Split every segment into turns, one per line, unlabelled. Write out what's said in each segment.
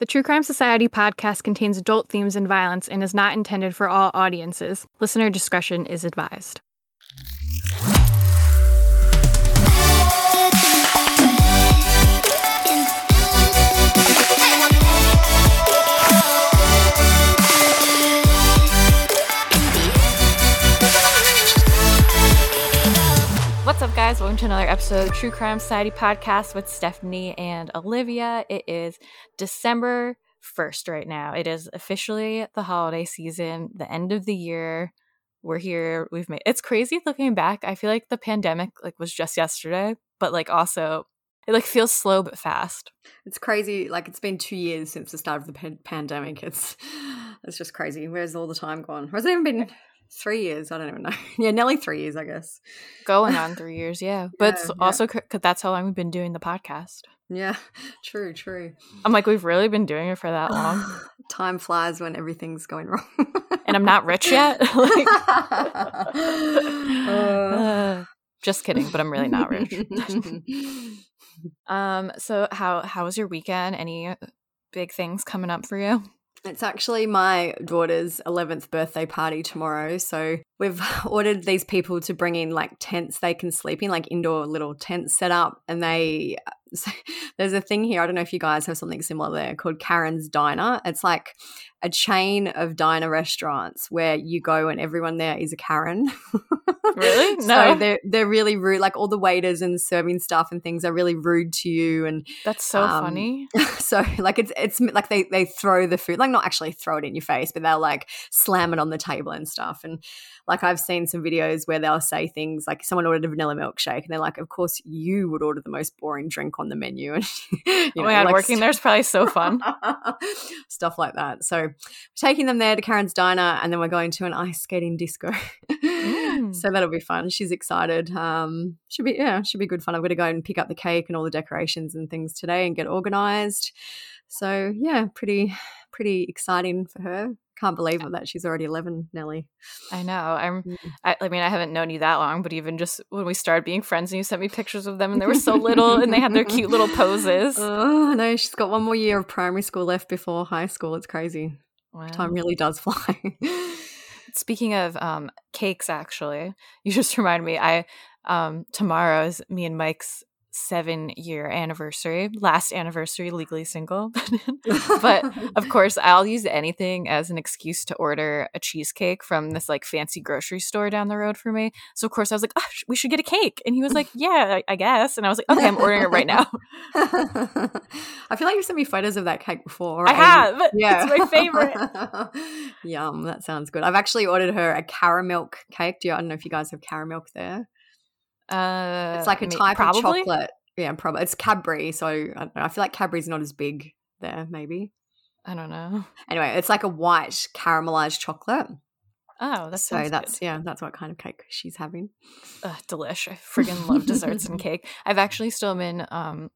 The True Crime Society podcast contains adult themes and violence and is not intended for all audiences. Listener discretion is advised. What's up, guys? Welcome to another episode of the True Crime Society podcast with Stephanie and Olivia. It is December 1st right now. It is officially the holiday season, the end of the year. We're here. We've made it's crazy looking back. I feel like the pandemic like was just yesterday, but like also it like feels slow but fast.
It's crazy. Like it's been two years since the start of the pan- pandemic. It's it's just crazy. Where's all the time gone? Has it even been three years? I don't even know. yeah, nearly three years, I guess.
Going on three years, yeah. But yeah, also because that's how long we've been doing the podcast.
Yeah, true, true.
I'm like, we've really been doing it for that long.
Time flies when everything's going wrong.
and I'm not rich yet. like, uh, just kidding, but I'm really not rich. um. So how how was your weekend? Any big things coming up for you?
It's actually my daughter's 11th birthday party tomorrow. So we've ordered these people to bring in like tents they can sleep in, like indoor little tents set up. And they, so there's a thing here. I don't know if you guys have something similar there called Karen's Diner. It's like a chain of diner restaurants where you go and everyone there is a Karen.
Really?
No. so they're they're really rude. Like all the waiters and serving stuff and things are really rude to you. And
that's so um, funny.
So like it's it's like they they throw the food, like not actually throw it in your face, but they'll like slam it on the table and stuff. And like I've seen some videos where they'll say things like someone ordered a vanilla milkshake and they're like, of course you would order the most boring drink on the menu. And
you know, oh my god, like, working there's probably so fun.
stuff like that. So taking them there to Karen's diner and then we're going to an ice skating disco. Mm. So that'll be fun. She's excited. Um, should be yeah, should be good fun. I'm going to go and pick up the cake and all the decorations and things today and get organized. So yeah, pretty pretty exciting for her. Can't believe that she's already 11, Nelly.
I know. I'm. Mm. I, I, mean, I haven't known you that long, but even just when we started being friends, and you sent me pictures of them, and they were so little, and they had their cute little poses.
Oh no, she's got one more year of primary school left before high school. It's crazy. Wow. Time really does fly.
Speaking of um, cakes, actually, you just reminded me. I um, tomorrow is me and Mike's seven year anniversary, last anniversary legally single. but of course, I'll use anything as an excuse to order a cheesecake from this like fancy grocery store down the road for me. So of course, I was like, oh, we should get a cake, and he was like, Yeah, I, I guess. And I was like, Okay, I'm ordering it right now.
I feel like you've sent me photos of that cake before.
I have. Yeah, it's my favorite.
Yum, that sounds good. I've actually ordered her a Caramilk cake. Do you, I don't know if you guys have Caramilk there.
Uh,
it's like a type probably? of chocolate. Yeah, probably. It's Cadbury, so I, don't know, I feel like Cadbury's not as big there. Maybe.
I don't know.
Anyway, it's like a white caramelized chocolate.
Oh, that's
so that's good. yeah, that's what kind of cake she's having.
Uh, delish! I friggin' love desserts and cake. I've actually still been. Um,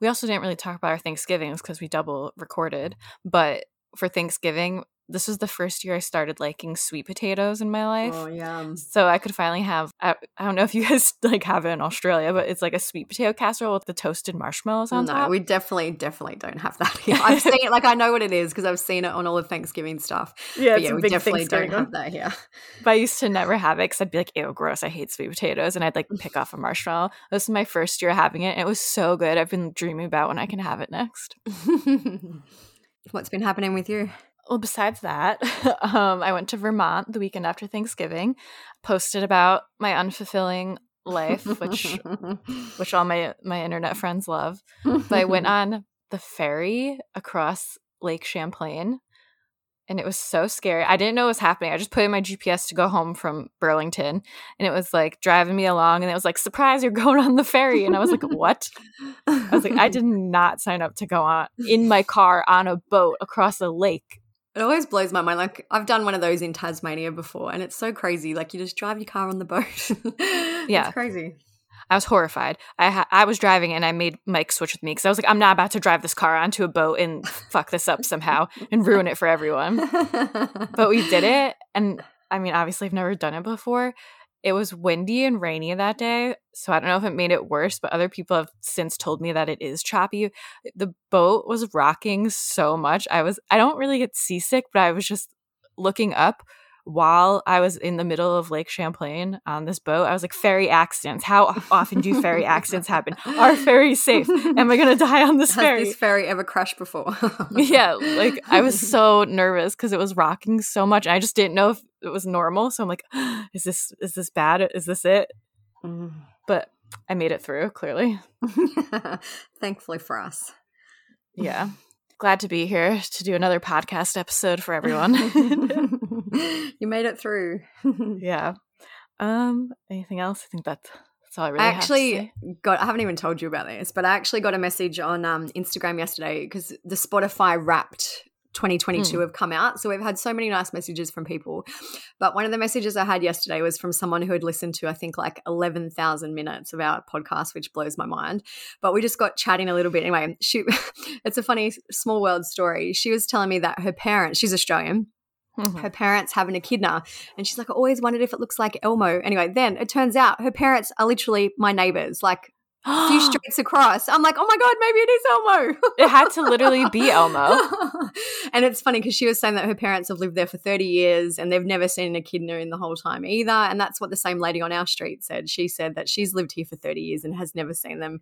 we also didn't really talk about our Thanksgivings because we double recorded, but for Thanksgiving, this was the first year I started liking sweet potatoes in my life.
Oh yeah.
So I could finally have I, I, don't know if you guys like have it in Australia, but it's like a sweet potato casserole with the toasted marshmallows on
no,
top.
we definitely definitely don't have that here. I've seen it like I know what it is because I've seen it on all the Thanksgiving stuff.
Yeah,
yeah, we definitely don't have that here.
But I used to never have it because I'd be like, ew, gross, I hate sweet potatoes. And I'd like pick off a marshmallow. This is my first year having it, and it was so good. I've been dreaming about when I can have it next.
What's been happening with you?
Well, besides that, um, I went to Vermont the weekend after Thanksgiving, posted about my unfulfilling life, which which all my my internet friends love. But I went on the ferry across Lake Champlain, and it was so scary. I didn't know what was happening. I just put in my GPS to go home from Burlington, and it was like driving me along, and it was like, "Surprise, you're going on the ferry!" And I was like, "What?" I was like, "I did not sign up to go on in my car on a boat across a lake."
It always blows my mind. Like I've done one of those in Tasmania before, and it's so crazy. Like you just drive your car on the boat.
yeah,
it's crazy.
I was horrified. I ha- I was driving and I made Mike switch with me because I was like, I'm not about to drive this car onto a boat and fuck this up somehow and ruin it for everyone. but we did it, and I mean, obviously, I've never done it before. It was windy and rainy that day. So I don't know if it made it worse, but other people have since told me that it is choppy. The boat was rocking so much. I was, I don't really get seasick, but I was just looking up while I was in the middle of Lake Champlain on this boat, I was like, ferry accidents. How often do ferry accidents happen? Are ferries safe? Am I going to die on this
Has
ferry?
this ferry ever crashed before?
yeah, like I was so nervous because it was rocking so much. and I just didn't know if it was normal. So I'm like, is this is this bad? Is this it? Mm. But I made it through. Clearly,
thankfully for us.
Yeah, glad to be here to do another podcast episode for everyone.
you made it through.
yeah. Um. Anything else? I think that's all I really.
I actually got. I haven't even told you about this, but I actually got a message on um, Instagram yesterday because the Spotify Wrapped 2022 hmm. have come out. So we've had so many nice messages from people. But one of the messages I had yesterday was from someone who had listened to, I think, like 11,000 minutes of our podcast, which blows my mind. But we just got chatting a little bit. Anyway, she, it's a funny small world story. She was telling me that her parents, she's Australian, Mm-hmm. her parents have an echidna. And she's like, I always wondered if it looks like Elmo. Anyway, then it turns out her parents are literally my neighbors, like a few streets across. I'm like, oh my God, maybe it is Elmo.
it had to literally be Elmo.
and it's funny because she was saying that her parents have lived there for 30 years and they've never seen an echidna in the whole time either. And that's what the same lady on our street said. She said that she's lived here for 30 years and has never seen them.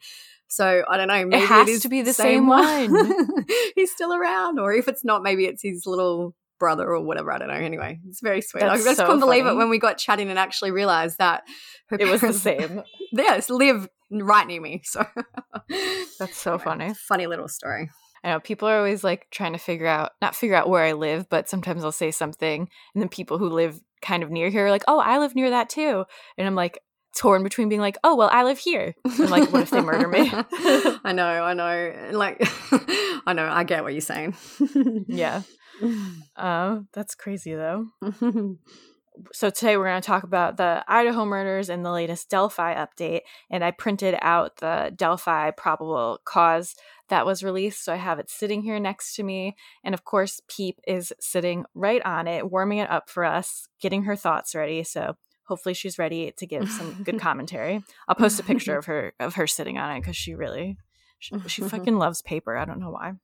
So I don't know. Maybe
it has it to be the same, same one.
one. He's still around. Or if it's not, maybe it's his little brother or whatever. I don't know. Anyway, it's very sweet. That's I just so couldn't funny. believe it when we got chatting and actually realized that
it was the same.
yes, live right near me. So
that's so anyway, funny.
Funny little story.
I know people are always like trying to figure out, not figure out where I live, but sometimes I'll say something, and then people who live kind of near here are like, "Oh, I live near that too," and I'm like, torn between being like, oh well, I live here, and like, what if they murder me?
I know, I know, like, I know, I get what you're saying.
yeah, uh, that's crazy though. so today we're going to talk about the Idaho murders and the latest Delphi update. And I printed out the Delphi probable cause that was released, so I have it sitting here next to me. And of course, Peep is sitting right on it, warming it up for us, getting her thoughts ready. So hopefully she's ready to give some good commentary. I'll post a picture of her of her sitting on it because she really she, she fucking loves paper. I don't know why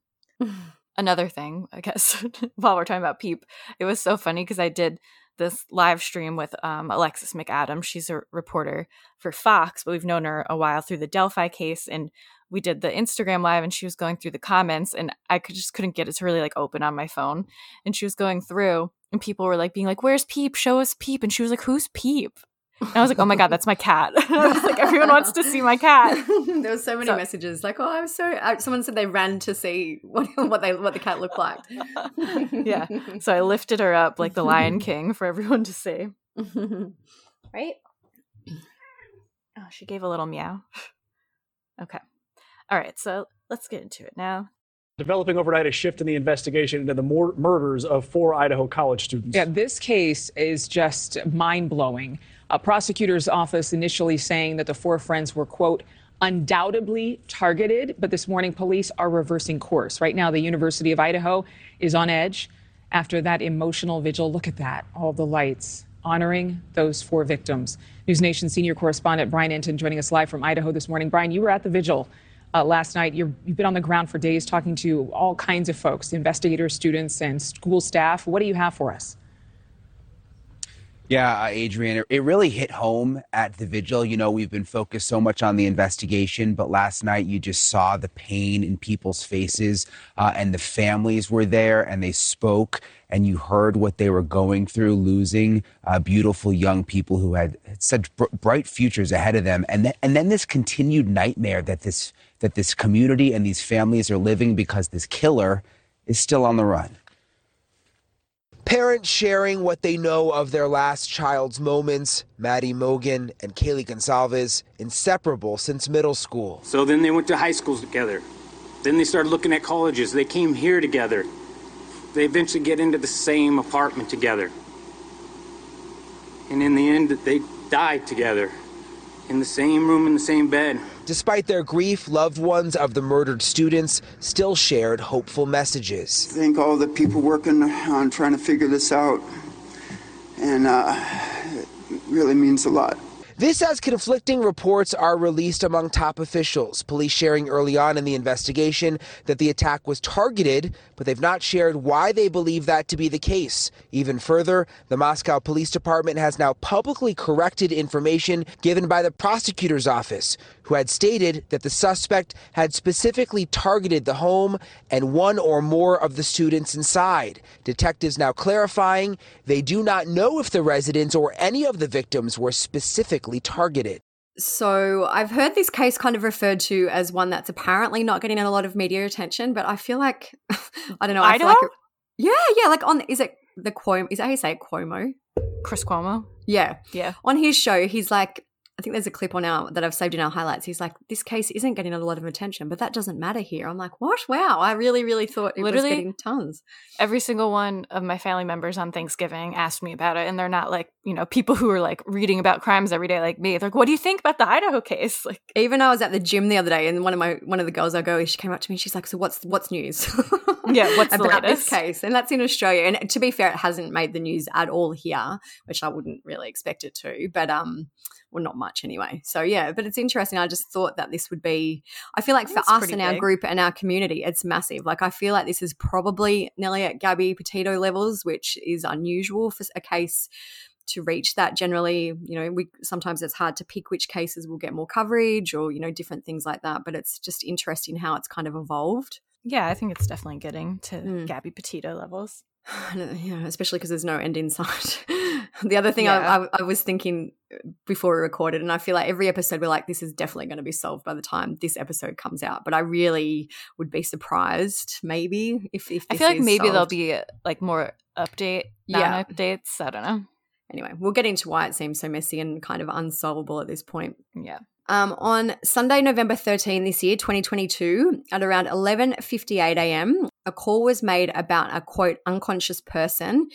another thing, I guess, while we're talking about Peep, it was so funny because I did this live stream with um, Alexis McAdams. She's a reporter for Fox, but we've known her a while through the Delphi case. And we did the Instagram live and she was going through the comments and I could, just couldn't get it to really like open on my phone. And she was going through and people were like being like, Where's Peep? Show us Peep. And she was like, Who's Peep? And I was like, oh my God, that's my cat. I was like, everyone wants to see my cat.
there were so many so, messages like, oh, I was so, uh, someone said they ran to see what, what they, what the cat looked like.
yeah. So I lifted her up like the Lion King for everyone to see. right? Oh, she gave a little meow. Okay. All right. So let's get into it now.
Developing overnight a shift in the investigation into the mur- murders of four Idaho college students.
Yeah, this case is just mind blowing. A prosecutor's office initially saying that the four friends were, quote, undoubtedly targeted, but this morning police are reversing course. Right now, the University of Idaho is on edge after that emotional vigil. Look at that, all the lights honoring those four victims. News Nation senior correspondent Brian Entin joining us live from Idaho this morning. Brian, you were at the vigil uh, last night. you have been on the ground for days talking to all kinds of folks, investigators, students, and school staff. What do you have for us?
Yeah, uh, Adrian, it really hit home at the vigil. You know, we've been focused so much on the investigation, but last night you just saw the pain in people's faces, uh, and the families were there and they spoke, and you heard what they were going through, losing uh, beautiful young people who had such br- bright futures ahead of them, and then and then this continued nightmare that this that this community and these families are living because this killer is still on the run.
Parents sharing what they know of their last child's moments. Maddie Mogen and Kaylee Goncalves, inseparable since middle school.
So then they went to high schools together. Then they started looking at colleges. They came here together. They eventually get into the same apartment together. And in the end, they died together in the same room, in the same bed.
Despite their grief, loved ones of the murdered students still shared hopeful messages.
I Thank all the people working on trying to figure this out. And uh, really means a lot.
This as conflicting reports are released among top officials. Police sharing early on in the investigation that the attack was targeted, but they've not shared why they believe that to be the case. Even further, the Moscow Police Department has now publicly corrected information given by the prosecutor's office, who had stated that the suspect had specifically targeted the home and one or more of the students inside. Detectives now clarifying they do not know if the residents or any of the victims were specifically targeted.
So I've heard this case kind of referred to as one that's apparently not getting a lot of media attention, but I feel like I don't know. I feel
Idaho?
like it- yeah, yeah. Like on is it the Cuomo? Is that how you say it? Cuomo?
Chris Cuomo.
Yeah.
Yeah.
On his show, he's like, I think there's a clip on our that I've saved in our highlights. He's like, this case isn't getting a lot of attention, but that doesn't matter here. I'm like, what? Wow, I really, really thought it
Literally?
was getting tons.
Every single one of my family members on Thanksgiving asked me about it, and they're not like you know people who are like reading about crimes every day like me. They're like, "What do you think about the Idaho case?" Like,
Even I was at the gym the other day, and one of my one of the girls I go, she came up to me. She's like, "So what's what's news?"
Yeah, what's the
about this case? And that's in Australia. And to be fair, it hasn't made the news at all here, which I wouldn't really expect it to. But um, well, not much anyway. So yeah, but it's interesting. I just thought that this would be. I feel like for us and our group and our community, it's massive. Like I feel like this is probably nearly at Gabby Petito levels, which is unusual for a case to reach that generally you know we sometimes it's hard to pick which cases will get more coverage or you know different things like that but it's just interesting how it's kind of evolved
yeah, I think it's definitely getting to
Mm.
Gabby Petito levels.
yeah, especially because there's no end in sight. the other thing
Yeah.
I, I, I was thinking uh, before we recorded, and I feel like every episode we're like, this is definitely going to be solved by the time this episode comes out. But I really would be surprised, maybe if, if
I feel like maybe there'll be uh, like more update,
Yeah.
updates. I don't know.
Anyway, we'll get into why it seems so messy and kind of unsolvable at this point.
Yeah.
Um, on Sunday, November 13 this year, 2022, at around 11:58 a.m., a call was made about a quote unconscious person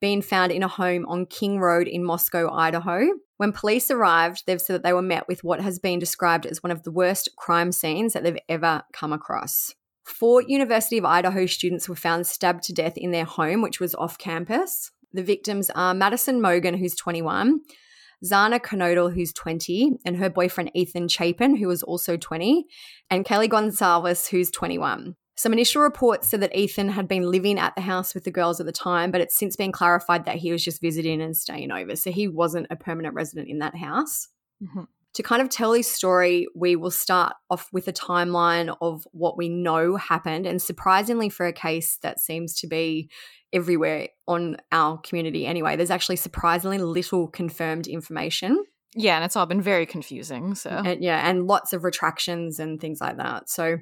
being found in a home on King Road in Moscow, Idaho. When police arrived, they've said that they were met with what has been described as one of the worst crime scenes that they've ever come across. Four University of Idaho students were found stabbed to death in their home, which was off campus. The victims are Madison Mogen, who's 21, Xana Kernodle, who's 20, and her boyfriend Ethan Chapin, who was also 20, and Kaylee Goncalves, who's 21. Some initial reports said that Ethan had been living at the house with the girls at the time, but it's since been clarified that he was just visiting and staying over. So he wasn't a permanent resident in that house.
Mhm.
To kind of tell his story, we will start off with a timeline of what we know happened. And surprisingly, for a case that seems to be everywhere on our community anyway, there's actually surprisingly little confirmed information.
Yeah, and it's all been very confusing. So
And yeah, and lots of retractions and things like that. So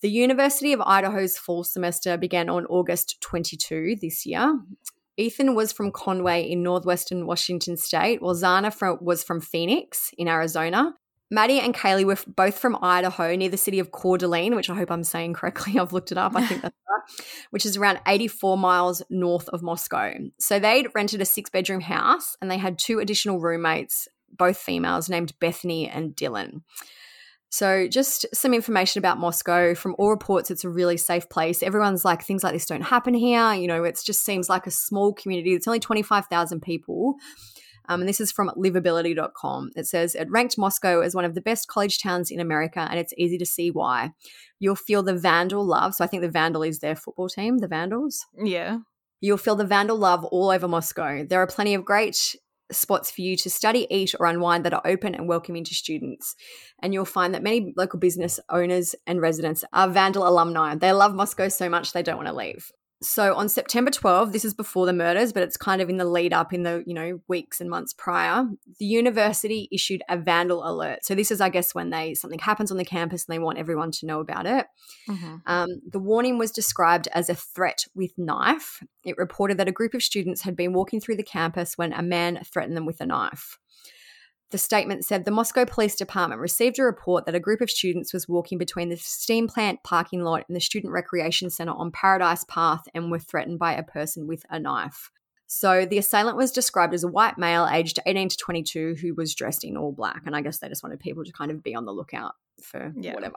the University of Idaho's fall semester began on August 22 this year. Ethan was from Conway in northwestern Washington state, while Xana from, was from Phoenix in Arizona. Maddie and Kaylee were both from Idaho near the city of Coeur d'Alene, which I hope I'm saying correctly. I've looked it up. I think that's right, which is around 84 miles north of Moscow. So they'd rented a six bedroom house and they had two additional roommates, both females, named Bethany and Dylan. So, just some information about Moscow. From all reports, it's a really safe place. Everyone's like, things like this don't happen here. You know, it just seems like a small community. It's only 25,000 people. Um, and this is from livability.com. It says it ranked Moscow as one of the best college towns in America, and it's easy to see why. You'll feel the Vandal love. So, I think the Vandal is their football team, the Vandals.
yeah.
You'll feel the Vandal love all over Moscow. There are plenty of great spots for you to study, eat, or unwind that are open and welcoming to students. And you'll find that many local business owners and residents are Vandal alumni. They love Moscow so much they don't want to leave. So on September 12, this is before the murders, but it's kind of in the lead up in the, you know, weeks and months prior. The university issued a vandal alert. So this is I guess when they something happens on the campus and they want everyone to know about it.
Mhm.
Um, the warning was described as a threat with knife. It reported that a group of students had been walking through the campus when a man threatened them with a knife. The statement said the Moscow Police Department received a report that a group of students was walking between the steam plant parking lot and the Student Recreation Center on Paradise Path and were threatened by a person with a knife. So the assailant was described as a white male aged 18 to 22 who was dressed in all black. And I guess they just wanted people to kind of be on the lookout for
Yeah.
whatever.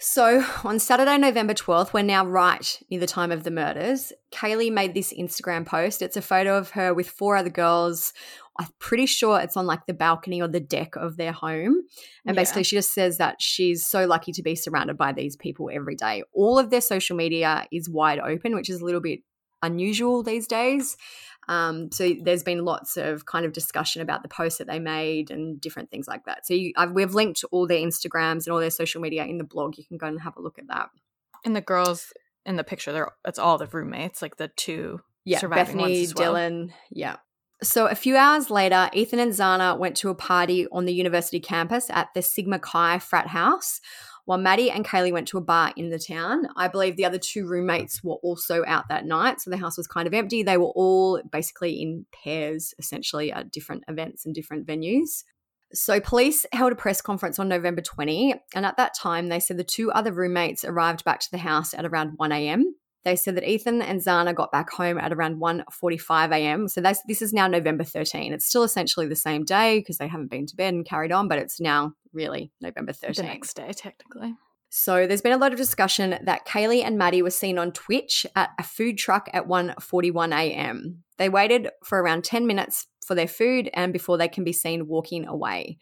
So on Saturday, November 12th, we're now right near the time of the murders. Kaylee made this Instagram post. It's a photo of her with four other girls, I'm pretty sure it's on like the balcony or the deck of their home. And
Yeah.
basically, she just says that she's so lucky to be surrounded by these people every day. All of their social media is wide open, which is a little bit unusual these days. Um, so there's been lots of kind of discussion about the posts that they made and different things like that. So you, I've, we've linked all their Instagrams and all their social media in the blog. You can go and have a look at that.
And the girls in the picture, they're it's all the roommates, like the two
Yeah,
surviving
Bethany,
ones well.
Dylan. Yeah. So a few hours later, Ethan and Xana went to a party on the university campus at the Sigma Chi frat house, while Maddie and Kaylee went to a bar in the town. I believe the other two roommates were also out that night, so the house was kind of empty. They were all basically in pairs, essentially, at different events and different venues. So, police held a press conference on November 20, and at that time, they said the two other roommates arrived back to the house at around 1 a.m. They said that Ethan and Xana got back home at around 1.45 a.m. So that's, this is now November 13. It's still essentially the same day because they haven't been to bed and carried on, but it's now really November 13.
The next day, technically.
So there's been a lot of discussion that Kaylee and Maddie were seen on Twitch at a food truck at 1:41 a.m. They waited for around 10 minutes for their food and before they can be seen walking away.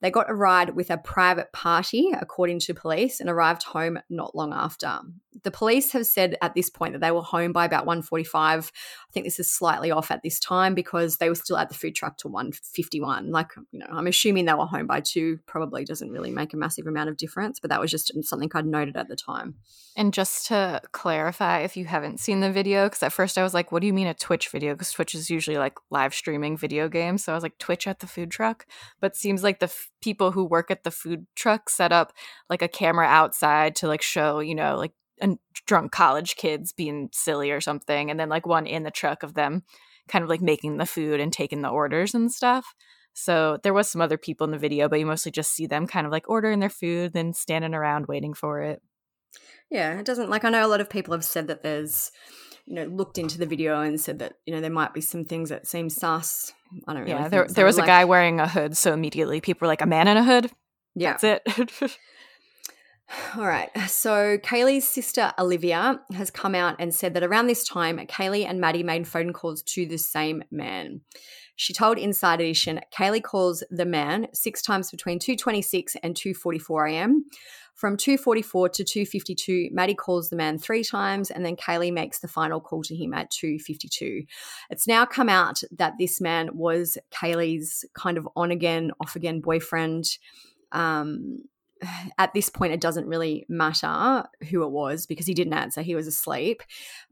They got a ride with a private party, according to police, and arrived home not long after. The police have said at this point that they were home by about 1.45. I think this is slightly off at this time because they were still at the food truck till 1.51. Like, you know, I'm assuming they were home by 2. Probably doesn't really make a massive amount of difference, but that was just something I'd noted at the time.
And just to clarify, if you haven't seen the video, because at first I was like, what do you mean a Twitch video? Because Twitch is usually like live streaming video games. So I was like, Twitch at the food truck? But seems like the f- people who work at the food truck set up like a camera outside to like show, you know, like a drunk college kids being silly or something. And then like one in the truck of them kind of like making the food and taking the orders and stuff. So there was some other people in the video, but you mostly just see them kind of like ordering their food, then standing around waiting for it.
Yeah, it doesn't like I know a lot of people have said that there's you know looked into the video and said that you know there might be some things that seem sus. I don't really.
Yeah, there
so.
there was a guy wearing a hood, so immediately people were like, "A man in a hood?
Yeah.
That's it."
All right. So Kaylee's sister Olivia has come out and said that around this time, Kaylee and Maddie made phone calls to the same man. She told Inside Edition, Kaylee calls the man six times between 2:26 and 2:44 a.m. From 2:44 to 2:52, Maddie calls the man three times, and then Kaylee makes the final call to him at 2:52. It's now come out that this man was Kaylee's kind of on again, off again boyfriend. Um, at this point, it doesn't really matter who it was because he didn't answer. He was asleep.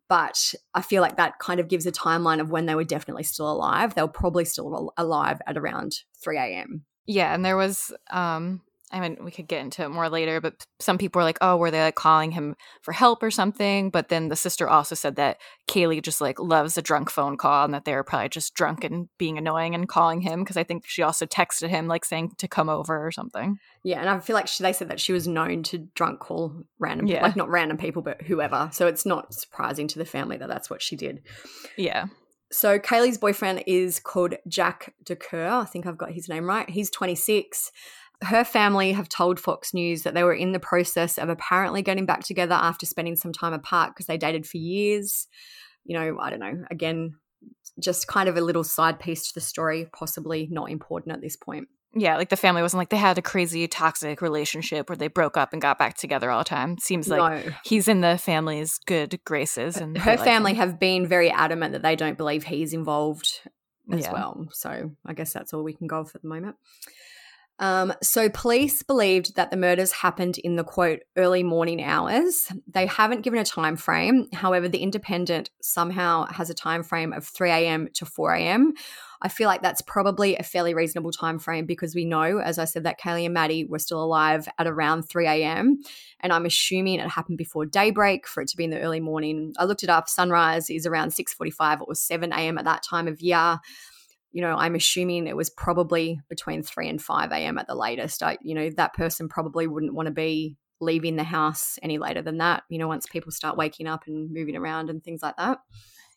But I feel like that kind of gives a timeline of when they were definitely still alive. They were probably still alive at around 3 a.m.
yeah, and there was um I mean, we could get into it more later, but some people were like, "Oh, were they like calling him for help or something?" But then the sister also said that Kaylee just like loves a drunk phone call, and that they were probably just drunk and being annoying and calling him because I think she also texted him like saying to come over or something.
Yeah, and I feel like she, they said that she was known to drunk call random,
Yeah.
like not random people, but whoever. So it's not surprising to the family that that's what she did.
Yeah,
So Kaylee's boyfriend is called Jack DuCoeur. I think I've got his name right. He's 26. Her family have told Fox News that they were in the process of apparently getting back together after spending some time apart because they dated for years. You know, I don't know. Again, just kind of a little side piece to the story, possibly not important at this point.
yeah, like the family wasn't like they had a crazy toxic relationship where they broke up and got back together all the time. Seems like
no.
he's in the family's good graces, and
Her family have been very adamant that they don't believe he's involved as
Yeah.
well. So I guess that's all we can go for at the moment. Um, so police believed that the murders happened in the quote early morning hours. They haven't given a time frame. However, the Independent somehow has a time frame of 3 a.m. to 4 a.m. I feel like that's probably a fairly reasonable time frame because we know, as I said, that Kaylee and Maddie were still alive at around 3 a.m. And I'm assuming it happened before daybreak for it to be in the early morning. I looked it up. Sunrise is around 6:45. It was 7 a.m. at that time of year you know, I'm assuming it was probably between 3 and 5 a.m. at the latest. I, you know, that person probably wouldn't want to be leaving the house any later than that, you know, once people start waking up and moving around and things like that.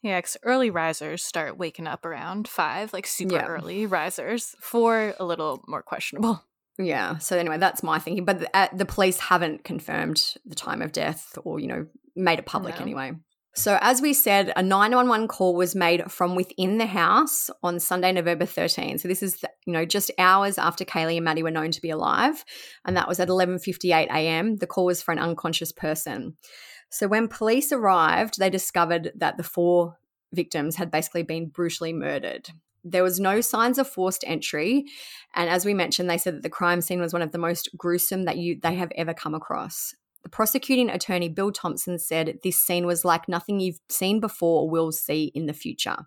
Yeah, 'cause early risers start waking up around five, like super
Yeah.
early risers. Four, a little more questionable.
Yeah. So anyway, that's my thinking. But the, uh, the police haven't confirmed the time of death or, you know, made it public
No.
anyway. So, as we said, a 911 call was made from within the house on Sunday, November 13. So, this is, you know, just hours after Kaylee and Maddie were known to be alive. And that was at 11.58 a.m. The call was for an unconscious person. So, when police arrived, they discovered that the four victims had basically been brutally murdered. There was no signs of forced entry, and as we mentioned, they said that the crime scene was one of the most gruesome that you they have ever come across. The prosecuting attorney Bill Thompson said this scene was like nothing you've seen before or will see in the future.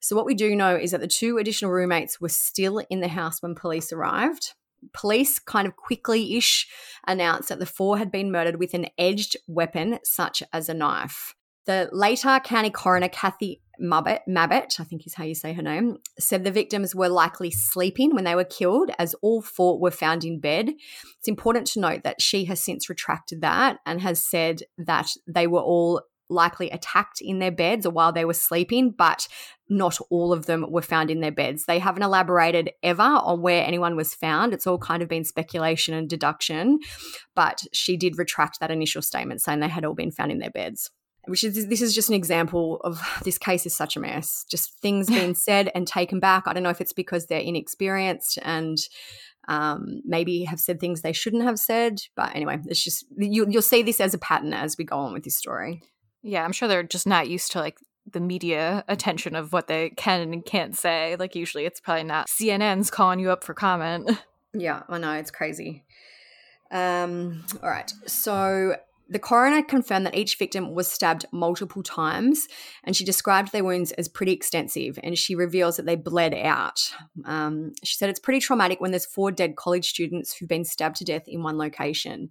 So what we do know is that the two additional roommates were still in the house when police arrived. Police kind of quickly ish announced that the four had been murdered with an edged weapon, such as a knife. The Latah county coroner, Kathy Mabbutt, Mabbutt, I think is how you say her name, said the victims were likely sleeping when they were killed, as all four were found in bed. It's important to note that she has since retracted that and has said that they were all likely attacked in their beds or while they were sleeping, but not all of them were found in their beds. They haven't elaborated ever on where anyone was found. It's all kind of been speculation and deduction, but she did retract that initial statement saying they had all been found in their beds which is this is just an example of this case is such a mess. Just things being said and taken back. I don't know if it's because they're inexperienced and um, maybe have said things they shouldn't have said. But anyway, it's just you, you'll see this as a pattern as we go on with this story.
Yeah, I'm sure they're just not used to like the media attention of what they can and can't say. Like usually, it's probably not CNN's calling you up for comment.
Yeah, I know it's crazy. Um, all right, so the coroner confirmed that each victim was stabbed multiple times, and she described their wounds as pretty extensive. And she reveals that they bled out. Um, she said it's pretty traumatic when there's four dead college students who've been stabbed to death in one location.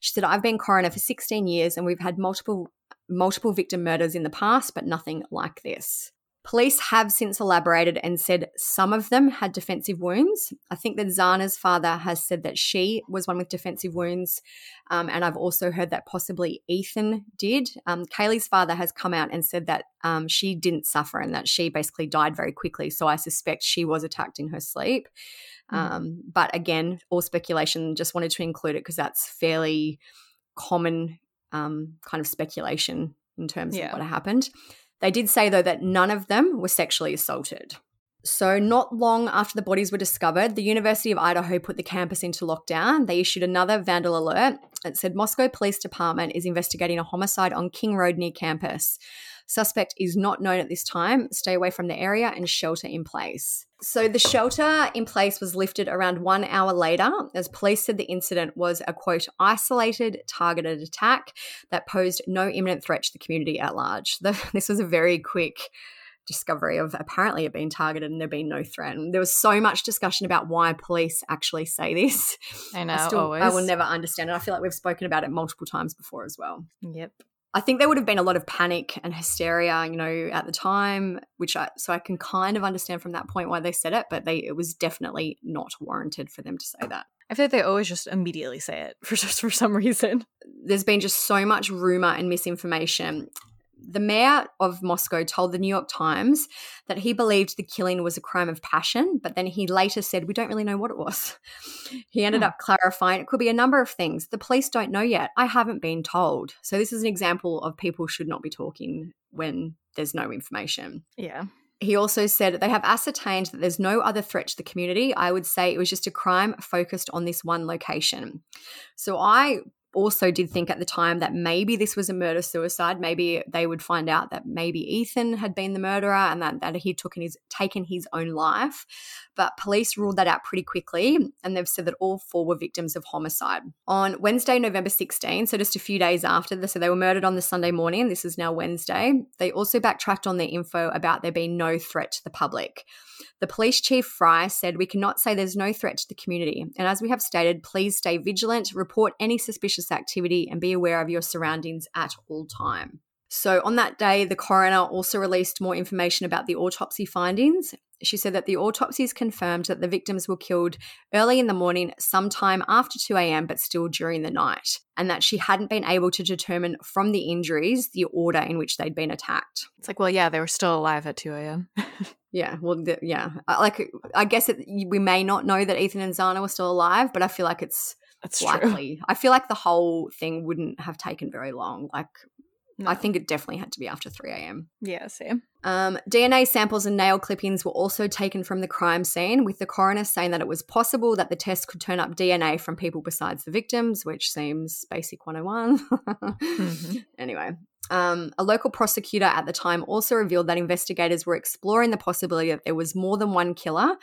She said, "I've been coroner for 16 years, and we've had multiple multiple victim murders in the past, but nothing like this." Police have since elaborated and said some of them had defensive wounds. I think that Xana's father has said that she was one with defensive wounds. Um, and I've also heard that possibly Ethan did. Um, Kaylee's father has come out and said that um, she didn't suffer and that she basically died very quickly. So I suspect she was attacked in her sleep. Mm. but again, all speculation, just wanted to include it because that's fairly common um, kind of speculation in terms yeah. of what happened. They did say, though, that none of them were sexually assaulted. So, not long after the bodies were discovered, the University of Idaho put the campus into lockdown. They issued another vandal alert. It said Moscow Police Department is investigating a homicide on King Road near campus. Suspect is not known at this time. Stay away from the area and shelter in place. So the shelter in place was lifted around one hour later, as police said the incident was a quote, isolated, targeted attack that posed no imminent threat to the community at large. The, this was a very quick discovery of apparently it being targeted and there being no threat. And there was so much discussion about why police actually say this.
I know.
I, still,
always.
I will never understand it. I feel like we've spoken about it multiple times before as well.
Yep.
I think there would have been a lot of panic and hysteria, you know, at the time, which I so I can kind of understand from that point why they said it, but they it was definitely not warranted for them to say that.
I feel like they always just immediately say it for just for some reason.
There's been just so much rumor and misinformation the mayor of Moscow told the New York Times that he believed the killing was a crime of passion, but then he later said, We don't really know what it was. He ended hmm. up clarifying it could be a number of things. The police don't know yet. I haven't been told. So, this is an example of people should not be talking when there's no information.
Yeah.
He also said they have ascertained that there's no other threat to the community. I would say it was just a crime focused on this one location. So I also did think at the time that maybe this was a murder suicide. Maybe they would find out that maybe Ethan had been the murderer and that, that he took his taken his own life. But police ruled that out pretty quickly and they've said that all four were victims of homicide. On Wednesday, November 16, so just a few days after this, so they were murdered on the Sunday morning. This is now Wednesday. They also backtracked on their info about there being no threat to the public. The police chief Fry said, We cannot say there's no threat to the community. And as we have stated, please stay vigilant, report any suspicious activity, and be aware of your surroundings at all time. So, on that day, the coroner also released more information about the autopsy findings. She said that the autopsies confirmed that the victims were killed early in the morning, sometime after 2 a.m., but still during the night, and that she hadn't been able to determine from the injuries the order in which they'd been attacked.
It's like, well, yeah, they were still alive at 2 a.m.
yeah, well, the, yeah. Like, I guess it, we may not know that Ethan and Xana were still alive, but I feel like it's
That's
likely. True. I feel like the whole thing wouldn't have taken very long. Like,
No.
I think it definitely had to be after 3 a.m.
Yeah, same.
Um, DNA samples and nail clippings were also taken from the crime scene, with the coroner saying that it was possible that the test could turn up DNA from people besides the victims, which seems basic 101.
Mm-hmm.
Anyway, um, a local prosecutor at the time also revealed that investigators were exploring the possibility that there was more than one killer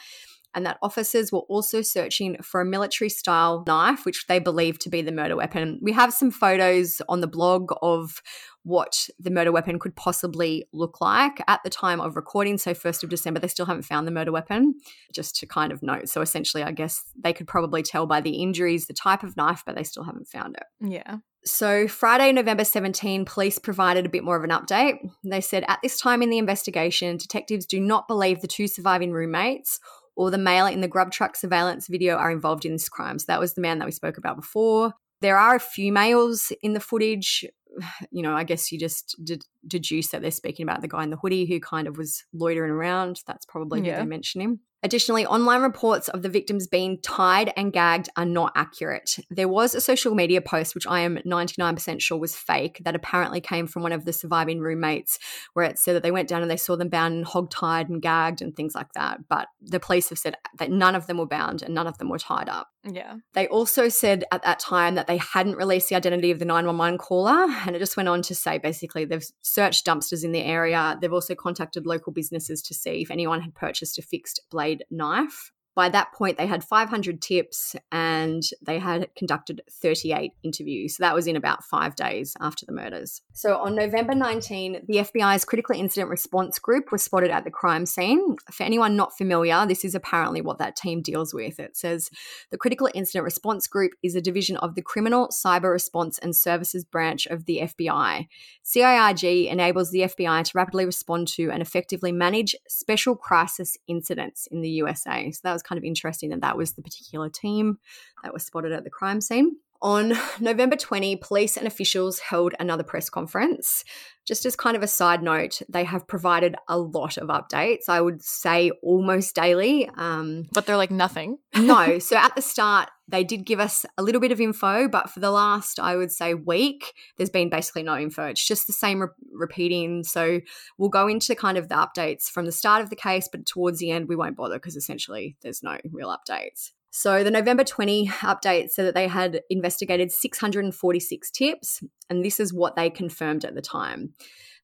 and that officers were also searching for a military style knife, which they believed to be the murder weapon. We have some photos on the blog of what the murder weapon could possibly look like at the time of recording. So, 1st of December, they still haven't found the murder weapon, just to kind of note. So, essentially, I guess they could probably tell by the injuries the type of knife, but they still haven't found it.
Yeah.
So, Friday, November 17, police provided a bit more of an update. They said at this time in the investigation, detectives do not believe the two surviving roommates or the male in the grub truck surveillance video are involved in this crime. So, that was the man that we spoke about before. There are a few males in the footage. You know, I guess you just ded- deduce that they're speaking about the guy in the hoodie who kind of was loitering around. That's probably who they mention him. Additionally, online reports of the victims being tied and gagged are not accurate. There was a social media post, which I am 99% sure was fake, that apparently came from one of the surviving roommates, where it said that they went down and they saw them bound and hog-tied and gagged and things like that. But the police have said that none of them were bound and none of them were tied up.
Yeah.
They also said at that time that they hadn't released the identity of the 911 caller. And it just went on to say basically they've searched dumpsters in the area. They've also contacted local businesses to see if anyone had purchased a fixed blade knife. By that point, they had 500 tips and they had conducted 38 interviews. So that was in about five days after the murders. So on November 19, the FBI's Critical Incident Response Group was spotted at the crime scene. For anyone not familiar, this is apparently what that team deals with. It says the Critical Incident Response Group is a division of the Criminal Cyber Response and Services branch of the FBI. CIRG enables the FBI to rapidly respond to and effectively manage special crisis incidents in the USA. So that was kind of interesting that that was the particular team that was spotted at the crime scene. On November 20, police and officials held another press conference. Just as kind of a side note, they have provided a lot of updates. I would say almost daily. Um,
But they're like nothing.
no. So at the start, they did give us a little bit of info, but for the last, I would say, week, there's been basically no info. It's just the same re- repeating. So we'll go into kind of the updates from the start of the case, but towards the end, we won't bother because essentially there's no real updates. So the November 20 update said that they had investigated 646 tips, and this is what they confirmed at the time.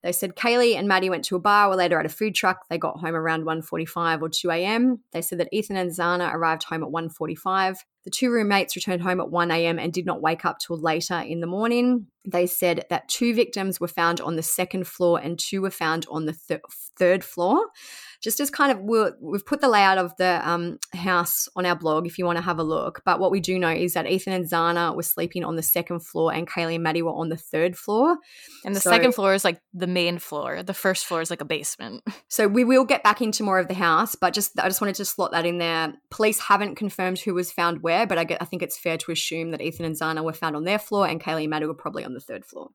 They said Kaylee and Maddie went to a bar, were later at a food truck. They got home around 1.45 or 2 a.m. They said that Ethan and Xana arrived home at 1.45. The two roommates returned home at 1 a.m. and did not wake up till later in the morning. They said that two victims were found on the second floor and two were found on the th- third floor. Just as kind of we're, we've put the layout of the um, house on our blog if you want to have a look. But what we do know is that Ethan and Xana were sleeping on the second floor and Kaylee and Maddie were on the third floor.
And the
So-
second floor is like the main floor. The first floor is like a basement.
So we will get back into more of the house, but just I just wanted to slot that in there. Police haven't confirmed who was found where, but I, get, I think it's fair to assume that Ethan and Xana were found on their floor and Kaylee and Maddie were probably on the third floor.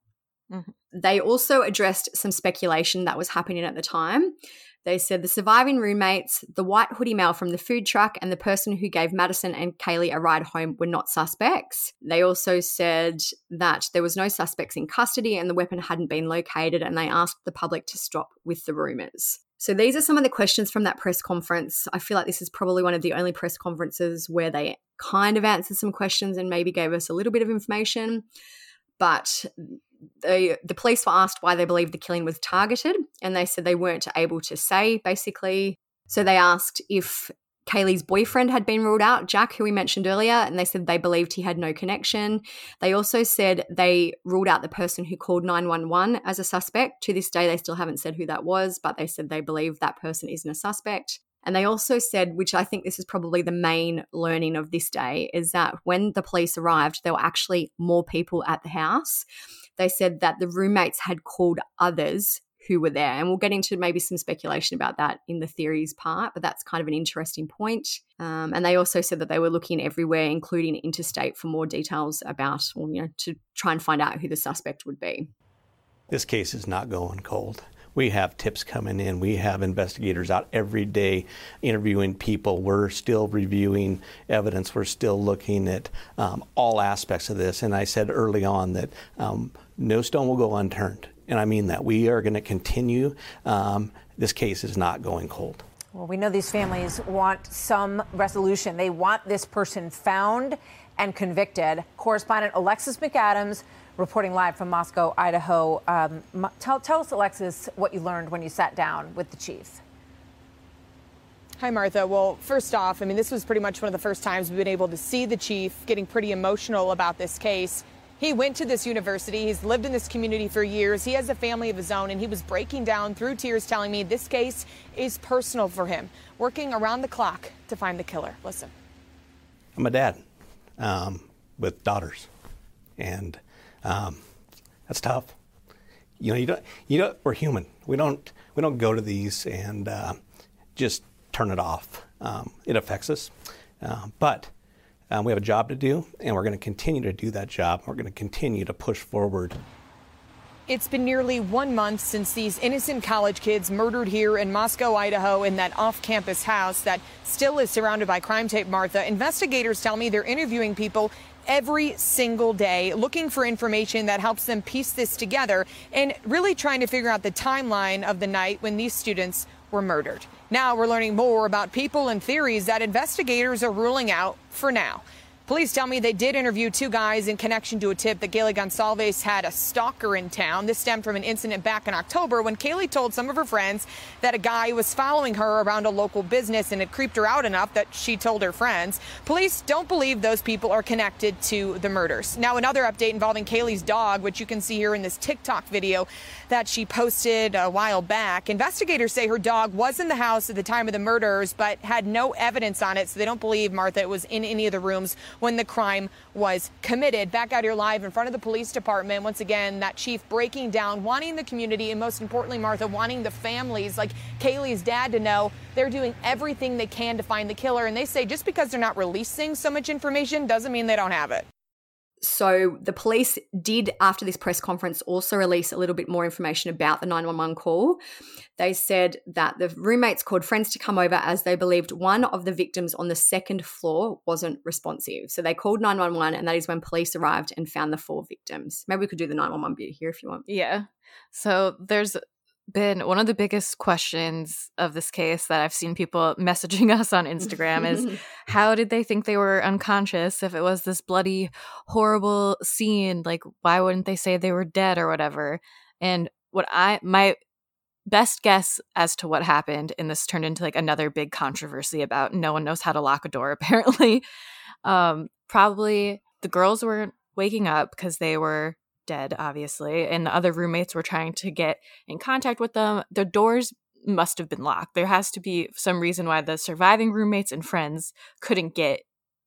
Mhm.
They also addressed some speculation that was happening at the time. They said the surviving roommates, the white hoodie male from the food truck, and the person who gave Madison and Kaylee a ride home were not suspects. They also said that there was no suspects in custody and the weapon hadn't been located, and they asked the public to stop with the rumors. So these are some of the questions from that press conference. I feel like this is probably one of the only press conferences where they kind of answered some questions and maybe gave us a little bit of information. But the the police were asked why they believed the killing was targeted, and they said they weren't able to say basically. So they asked if Kaylee's boyfriend had been ruled out, Jack, who we mentioned earlier, and they said they believed he had no connection. They also said they ruled out the person who called 911 as a suspect. To this day, they still haven't said who that was, but they said they believe that person isn't a suspect. And they also said, which I think this is probably the main learning of this day, is that when the police arrived, there were actually more people at the house. They said that the roommates had called others who were there. And we'll get into maybe some speculation about that in the theories part, but that's kind of an interesting point. Um, and they also said that they were looking everywhere, including interstate, for more details about, or, you know, to try and find out who the suspect would be.
This case is not going cold. We have tips coming in. We have investigators out every day interviewing people. We're still reviewing evidence. We're still looking at um, all aspects of this. And I said early on that um, no stone will go unturned. And I mean that. We are going to continue. Um, this case is not going cold.
Well, we know these families want some resolution. They want this person found and convicted. Correspondent Alexis McAdams reporting live from Moscow, Idaho. Um, tell, tell us, Alexis, what you learned when you sat down with the chief.
Hi, Martha. Well, first off, I mean, this was pretty much one of the first times we've been able to see the chief getting pretty emotional about this case. He went to this university. He's lived in this community for years. He has a family of his own, and he was breaking down through tears, telling me this case is personal for him, working around the clock to find the killer. Listen.
I'm a dad um, with daughters, and um, that's tough. You know, you don't. You know, we're human. We don't. We don't go to these and uh, just turn it off. Um, it affects us, uh, but uh, we have a job to do, and we're going to continue to do that job. We're going to continue to push forward.
It's been nearly one month since these innocent college kids murdered here in Moscow, Idaho, in that off campus house that still is surrounded by crime tape, Martha. Investigators tell me they're interviewing people every single day, looking for information that helps them piece this together and really trying to figure out the timeline of the night when these students were murdered. Now we're learning more about people and theories that investigators are ruling out for now. Police tell me they did interview two guys in connection to a tip that Kaylee Goncalves had a stalker in town. This stemmed from an incident back in October when Kaylee told some of her friends that a guy was following her around a local business and it creeped her out enough that she told her friends. Police don't believe those people are connected to the murders. Now, another update involving Kaylee's dog, which you can see here in this TikTok video that she posted a while back. Investigators say her dog was in the house at the time of the murders, but had no evidence on it, so they don't believe Martha it was in any of the rooms when the crime was committed. Back out here live in front of the police department. Once again, that chief breaking down, wanting the community, and most importantly, Martha, wanting the families like Kaylee's dad to know they're doing everything they can to find the killer. And they say just because they're not releasing so much information doesn't mean they don't have it.
So the police did, after this press conference, also release a little bit more information about the 911 call. They said that the roommates called friends to come over as they believed one of the victims on the second floor wasn't responsive. So they called 911, and that is when police arrived and found the four victims. Maybe we could do the 911 bit here if you want.
Yeah. So there's been one of the biggest questions of this case that I've seen people messaging us on Instagram is how did they think they were unconscious if it was this bloody, horrible scene? Like, why wouldn't they say they were dead or whatever? And what I, my best guess as to what happened, and this turned into like another big controversy about no one knows how to lock a door, apparently. Um, probably the girls weren't waking up because they were dead, obviously, and the other roommates were trying to get in contact with them. The doors must have been locked. There has to be some reason why the surviving roommates and friends couldn't get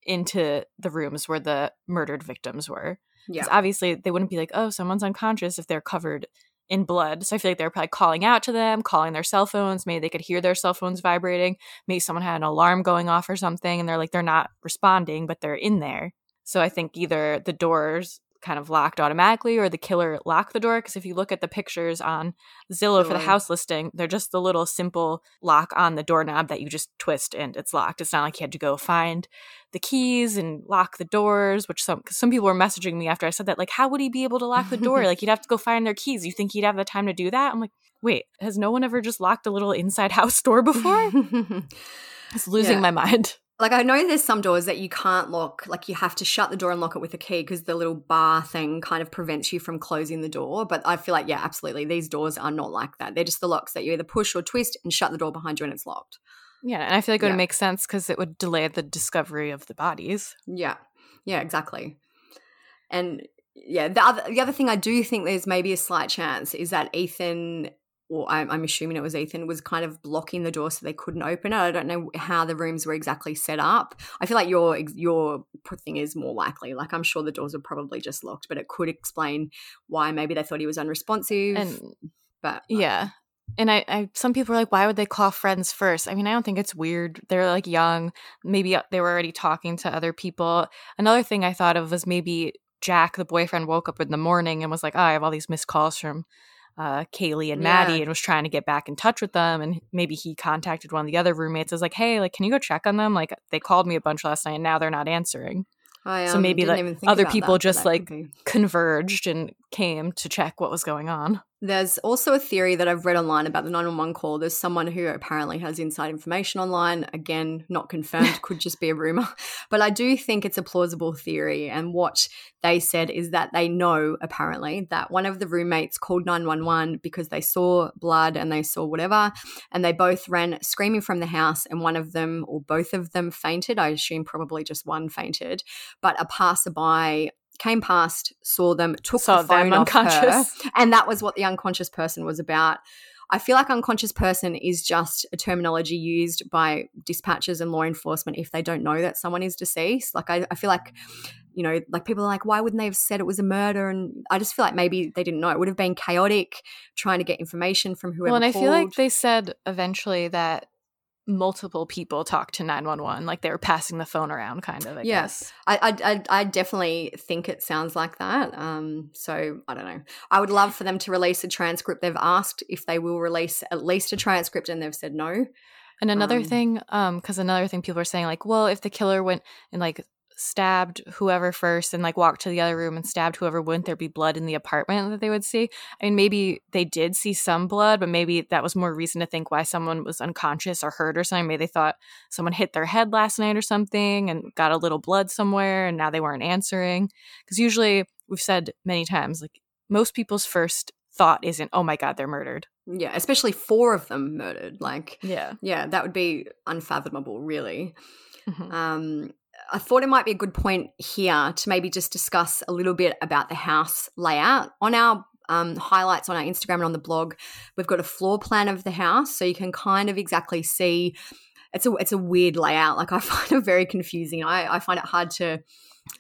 into the rooms where the murdered victims were. Because yeah. obviously they wouldn't be like, oh, someone's unconscious if they're covered in blood. So I feel like they're probably calling out to them, calling their cell phones. Maybe they could hear their cell phones vibrating. Maybe someone had an alarm going off or something and they're like, they're not responding, but they're in there. So I think either the doors kind of locked automatically or the killer locked the door because if you look at the pictures on Zillow for the house listing they're just the little simple lock on the doorknob that you just twist and it's locked. It's not like you had to go find the keys and lock the doors which some some people were messaging me after I said that like how would he be able to lock the door? Like you'd have to go find their keys. You think he'd have the time to do that? I'm like wait has no one ever just locked a little inside house door before? It's losing yeah. my mind
like I know there's some doors that you can't lock, like you have to shut the door and lock it with a key because the little bar thing kind of prevents you from closing the door. But I feel like, yeah, absolutely. These doors are not like that. They're just the locks that you either push or twist and shut the door behind you and it's locked.
Yeah, and I feel like it would make sense because it would delay the discovery of the bodies.
Yeah. Yeah, exactly. And yeah, the other the other thing I do think there's maybe a slight chance is that Ethan or I'm, I'm, assuming it was Ethan, was kind of blocking the door so they couldn't open it. I don't know how the rooms were exactly set up. I feel like your your thing is more likely. Like I'm sure the doors are probably just locked, but it could explain why maybe they thought he was unresponsive.
And
but
yeah, and I, I some people are like, why would they call friends first? I mean, I don't think it's weird. They're like young. Maybe uh, they were already talking to other people. Another thing I thought of was maybe Jack, the boyfriend, woke up in the morning and was like, oh, I have all these missed calls from uh, Kaylee and Maddie yeah. and was trying to get back in touch with them. And maybe he contacted one of the other roommates. I was like, hey, like, can you go check on them? Like, they called me a bunch last night and now they're not answering. I, um, so maybe like other people just like converged and came to check what was going on.
There's also a theory that I've read online about the 911 call. There's someone who apparently has inside information online. Again, not confirmed, could just be a rumor. But I do think it's a plausible theory. And what they said is that they know, apparently, that one of the roommates called 911 because they saw blood and they saw whatever. And they both ran screaming from the house. And one of them, or both of them, fainted. I assume probably just one fainted. But a passerby came past, saw them, took
Saw
the phone
them
off her,
unconscious.
and that was what the unconscious person was about. I feel like unconscious person is just a terminology used by dispatchers and law enforcement if they don't know that someone is deceased. Like I, I feel like, you know, like people are like, why wouldn't they have said it was a murder? And I just feel like maybe they didn't know. It would have been chaotic trying to get information from whoever.
well, and I feel like they said eventually that multiple people talk to 911 like they were passing the phone around kind of I
Yes. I, I, I, definitely think it sounds like that. Um, so I don't know. I would love for them to release a transcript. They've asked if they will release at least a transcript, and they've said no.
And another
Um,
thing, um, because another thing people are saying, like, well, if the killer went and like stabbed whoever first and like walked to the other room and stabbed whoever, wouldn't there be blood in the apartment that they would see? I mean, maybe they did see some blood, but maybe that was more reason to think why someone was unconscious or hurt or something. Maybe they thought someone hit their head last night or something and got a little blood somewhere and now they weren't answering. Because usually we've said many times, like, most people's first thought isn't, oh my God, they're murdered.
Yeah, especially four of them murdered. Like,
Yeah.
yeah, that would be unfathomable, really.
Mhm.
Um, I thought it might be a good point here to maybe just discuss a little bit about the house layout. On our um, highlights on our Instagram and on the blog, we've got a floor plan of the house, so you can kind of exactly see. It's a it's a weird layout. Like I find it very confusing. I, I find it hard to.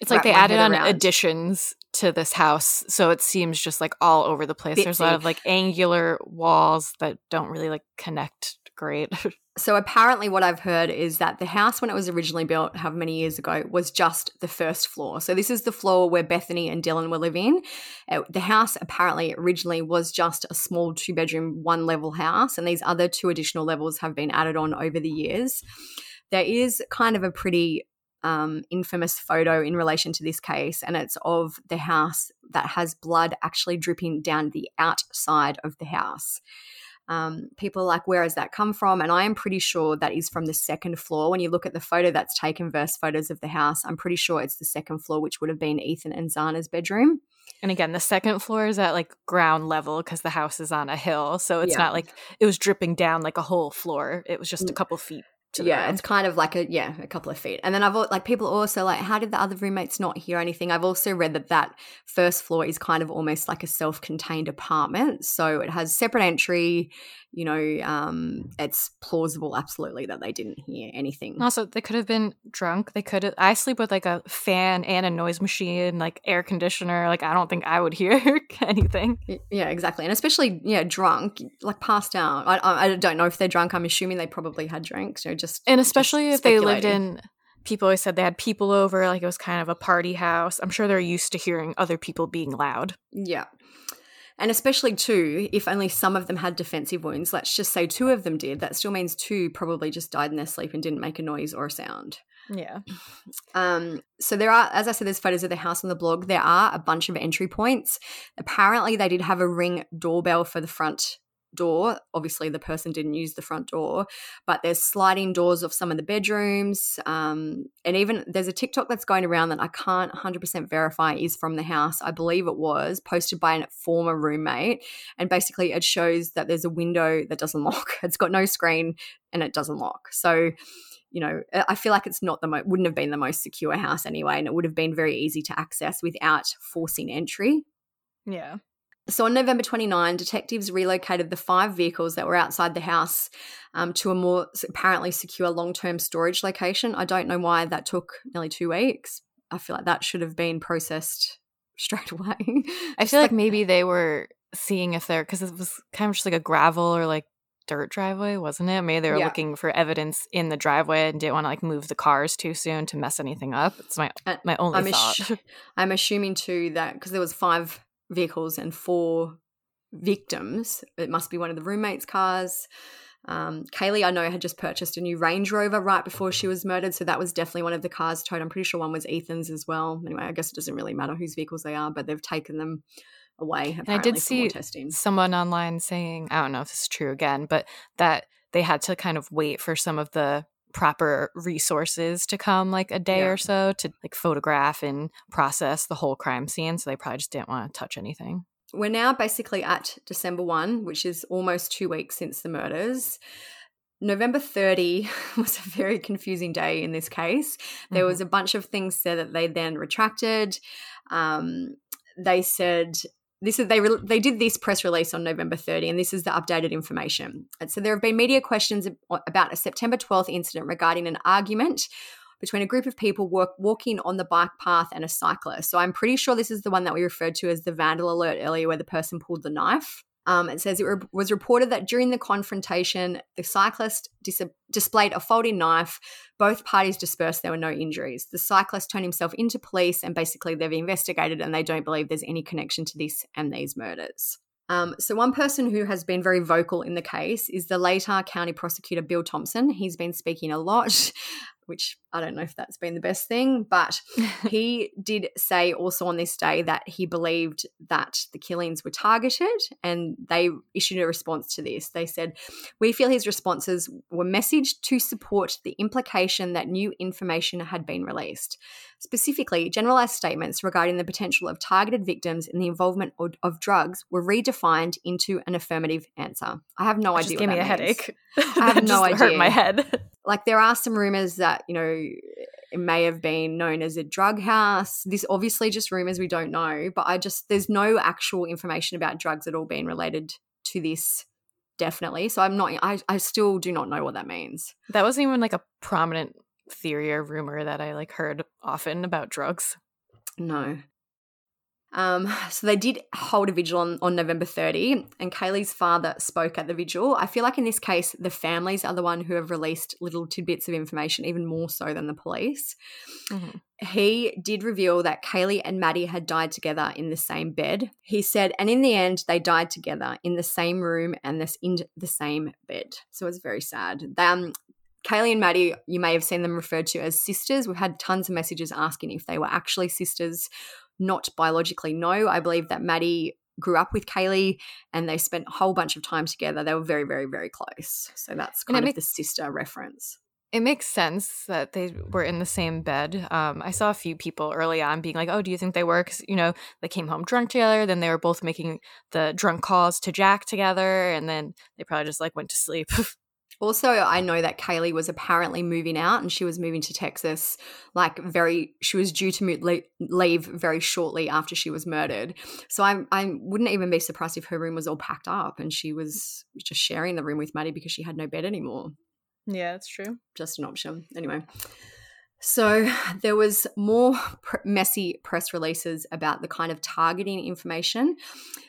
It's like they added on
around.
additions to this house, so it seems just like all over the place. There's a lot of like angular walls that don't really like connect great.
So apparently, what I've heard is that the house, when it was originally built, how many years ago, was just the first floor. So this is the floor where Bethany and Dylan were living. Uh, the house apparently originally was just a small two-bedroom, one-level house, and these other two additional levels have been added on over the years. There is kind of a pretty um, infamous photo in relation to this case, and it's of the house that has blood actually dripping down the outside of the house. Um, people are like, where has that come from? And I am pretty sure that is from the second floor. When you look at the photo that's taken versus photos of the house, I'm pretty sure it's the second floor, which would have been Ethan and Xana's bedroom.
and again, the second floor is at like ground level because the house is on a hill, so it's
Yeah.
not like it was dripping down like a whole floor. It was just a
Mm.
couple feet.
Yeah,
ground.
it's kind of like a yeah, a couple of feet. And then I've like people also like, how did the other roommates not hear anything? I've also read that that first floor is kind of almost like a self-contained apartment, so it has separate entry. You know, um, it's plausible, absolutely, that they didn't hear anything.
Also, they could have been drunk. They could have. I sleep with like a fan and a noise machine, like air conditioner. Like I don't think I would hear anything.
Yeah, exactly, and especially yeah, drunk, like passed out. I, I, don't know if they're drunk. I'm assuming they probably had drinks. You know, just
And
just
especially if they lived in. People always said they had people over, like it was kind of a party house. I'm sure they're used to hearing other people being loud.
Yeah. And especially two, if only some of them had defensive wounds, let's just say two of them did, that still means two probably just died in their sleep and didn't make a noise or a sound.
Yeah.
Um, so there are, as I said, there's photos of the house on the blog. There are a bunch of entry points. Apparently, they did have a ring doorbell for the front door. Obviously, the person didn't use the front door, but there's sliding doors of some of the bedrooms. Um, and even there's a TikTok that's going around that I can't 100% verify is from the house. I believe it was posted by a former roommate. And basically, it shows that there's a window that doesn't lock. It's got no screen and it doesn't lock. So, you know, I feel like it's not the mo- wouldn't have been the most secure house anyway, and it would have been very easy to access without forcing entry.
Yeah.
So on November 29, detectives relocated the five vehicles that were outside the house um, to a more apparently secure long term storage location. I don't know why that took nearly two weeks. I feel like that should have been processed straight away.
I feel like maybe they were seeing if they're because it was kind of just like a gravel or like dirt driveway, wasn't it? Maybe they were
Yeah.
looking for evidence in the driveway and didn't want to like move the cars too soon to mess anything up. It's my
Uh,
my only
I'm,
thought.
assu- I'm assuming too that because there was five vehicles and four victims, it must be one of the roommates' cars. Um, Kaylee, I know, had just purchased a new Range Rover right before she was murdered, so that was definitely one of the cars towed. I'm pretty sure one was Ethan's as well. Anyway, I guess it doesn't really matter whose vehicles they are, but they've taken them away.
And I did see someone online saying, I don't know if this is true again, but that they had to kind of wait for some of the proper resources to come like a day yeah. or so to like photograph and process the whole crime scene. So they probably just didn't want to touch anything.
We're now basically at December 1, which is almost two weeks since the murders. November 30 was a very confusing day in this case. There mm-hmm. was a bunch of things said that they then retracted. Um, they said this is they re- they did this press release on November 30, and this is the updated information. And so there have been media questions about a September 12th incident regarding an argument between a group of people work, walking on the bike path and a cyclist. So I'm pretty sure this is the one that we referred to as the vandal alert earlier, where the person pulled the knife. Um, it says it re- was reported that during the confrontation, the cyclist dis- displayed a folding knife. Both parties dispersed. There were no injuries. The cyclist turned himself into police, and basically they've investigated and they don't believe there's any connection to this and these murders. Um, so, one person who has been very vocal in the case is the Latah County prosecutor Bill Thompson. He's been speaking a lot which I don't know if that's been the best thing, but he did say also on this day that he believed that the killings were targeted and they issued a response to this. They said, We feel his responses were messaged to support the implication that new information had been released. Specifically, generalized statements regarding the potential of targeted victims and the involvement of, of drugs were redefined into an affirmative answer. I have no
Just
idea.
Give me a
means.
headache.
I have no idea.
Hurt my head.
like there are some rumors that you know it may have been known as a drug house. This obviously just rumors we don't know, but I just there's no actual information about drugs at all being related to this definitely. So I'm not I, I still do not know what that means.
That wasn't even like a prominent theory or rumor that I like heard often about drugs.
No. Um, so they did hold a vigil on, on November 30, and Kaylee's father spoke at the vigil. I feel like in this case, the families are the one who have released little tidbits of information, even more so than the police. Mm-hmm. He did reveal that Kaylee and Maddie had died together in the same bed. He said, and in the end, they died together in the same room and this in the same bed. So it's very sad. They, Um, Kaylee and Maddie, you may have seen them referred to as sisters. We've had tons of messages asking if they were actually sisters not biologically no. I believe that Maddie grew up with Kaylee and they spent a whole bunch of time together. They were very, very, very close. So that's kind of makes, the sister reference.
It makes sense that they were in the same bed. Um, I saw a few people early on being like, "Oh, do you think they were?" Because you know they came home drunk together. Then they were both making the drunk calls to Jack together, and then they probably just like went to sleep.
Also, I know that Kaylee was apparently moving out and she was moving to Texas, like very, she was due to leave very shortly after she was murdered. So I, I wouldn't even be surprised if her room was all packed up and she was just sharing the room with Maddie because she had no bed anymore.
Yeah, that's true.
Just an option. Anyway. So there was more pr- messy press releases about the kind of targeting information.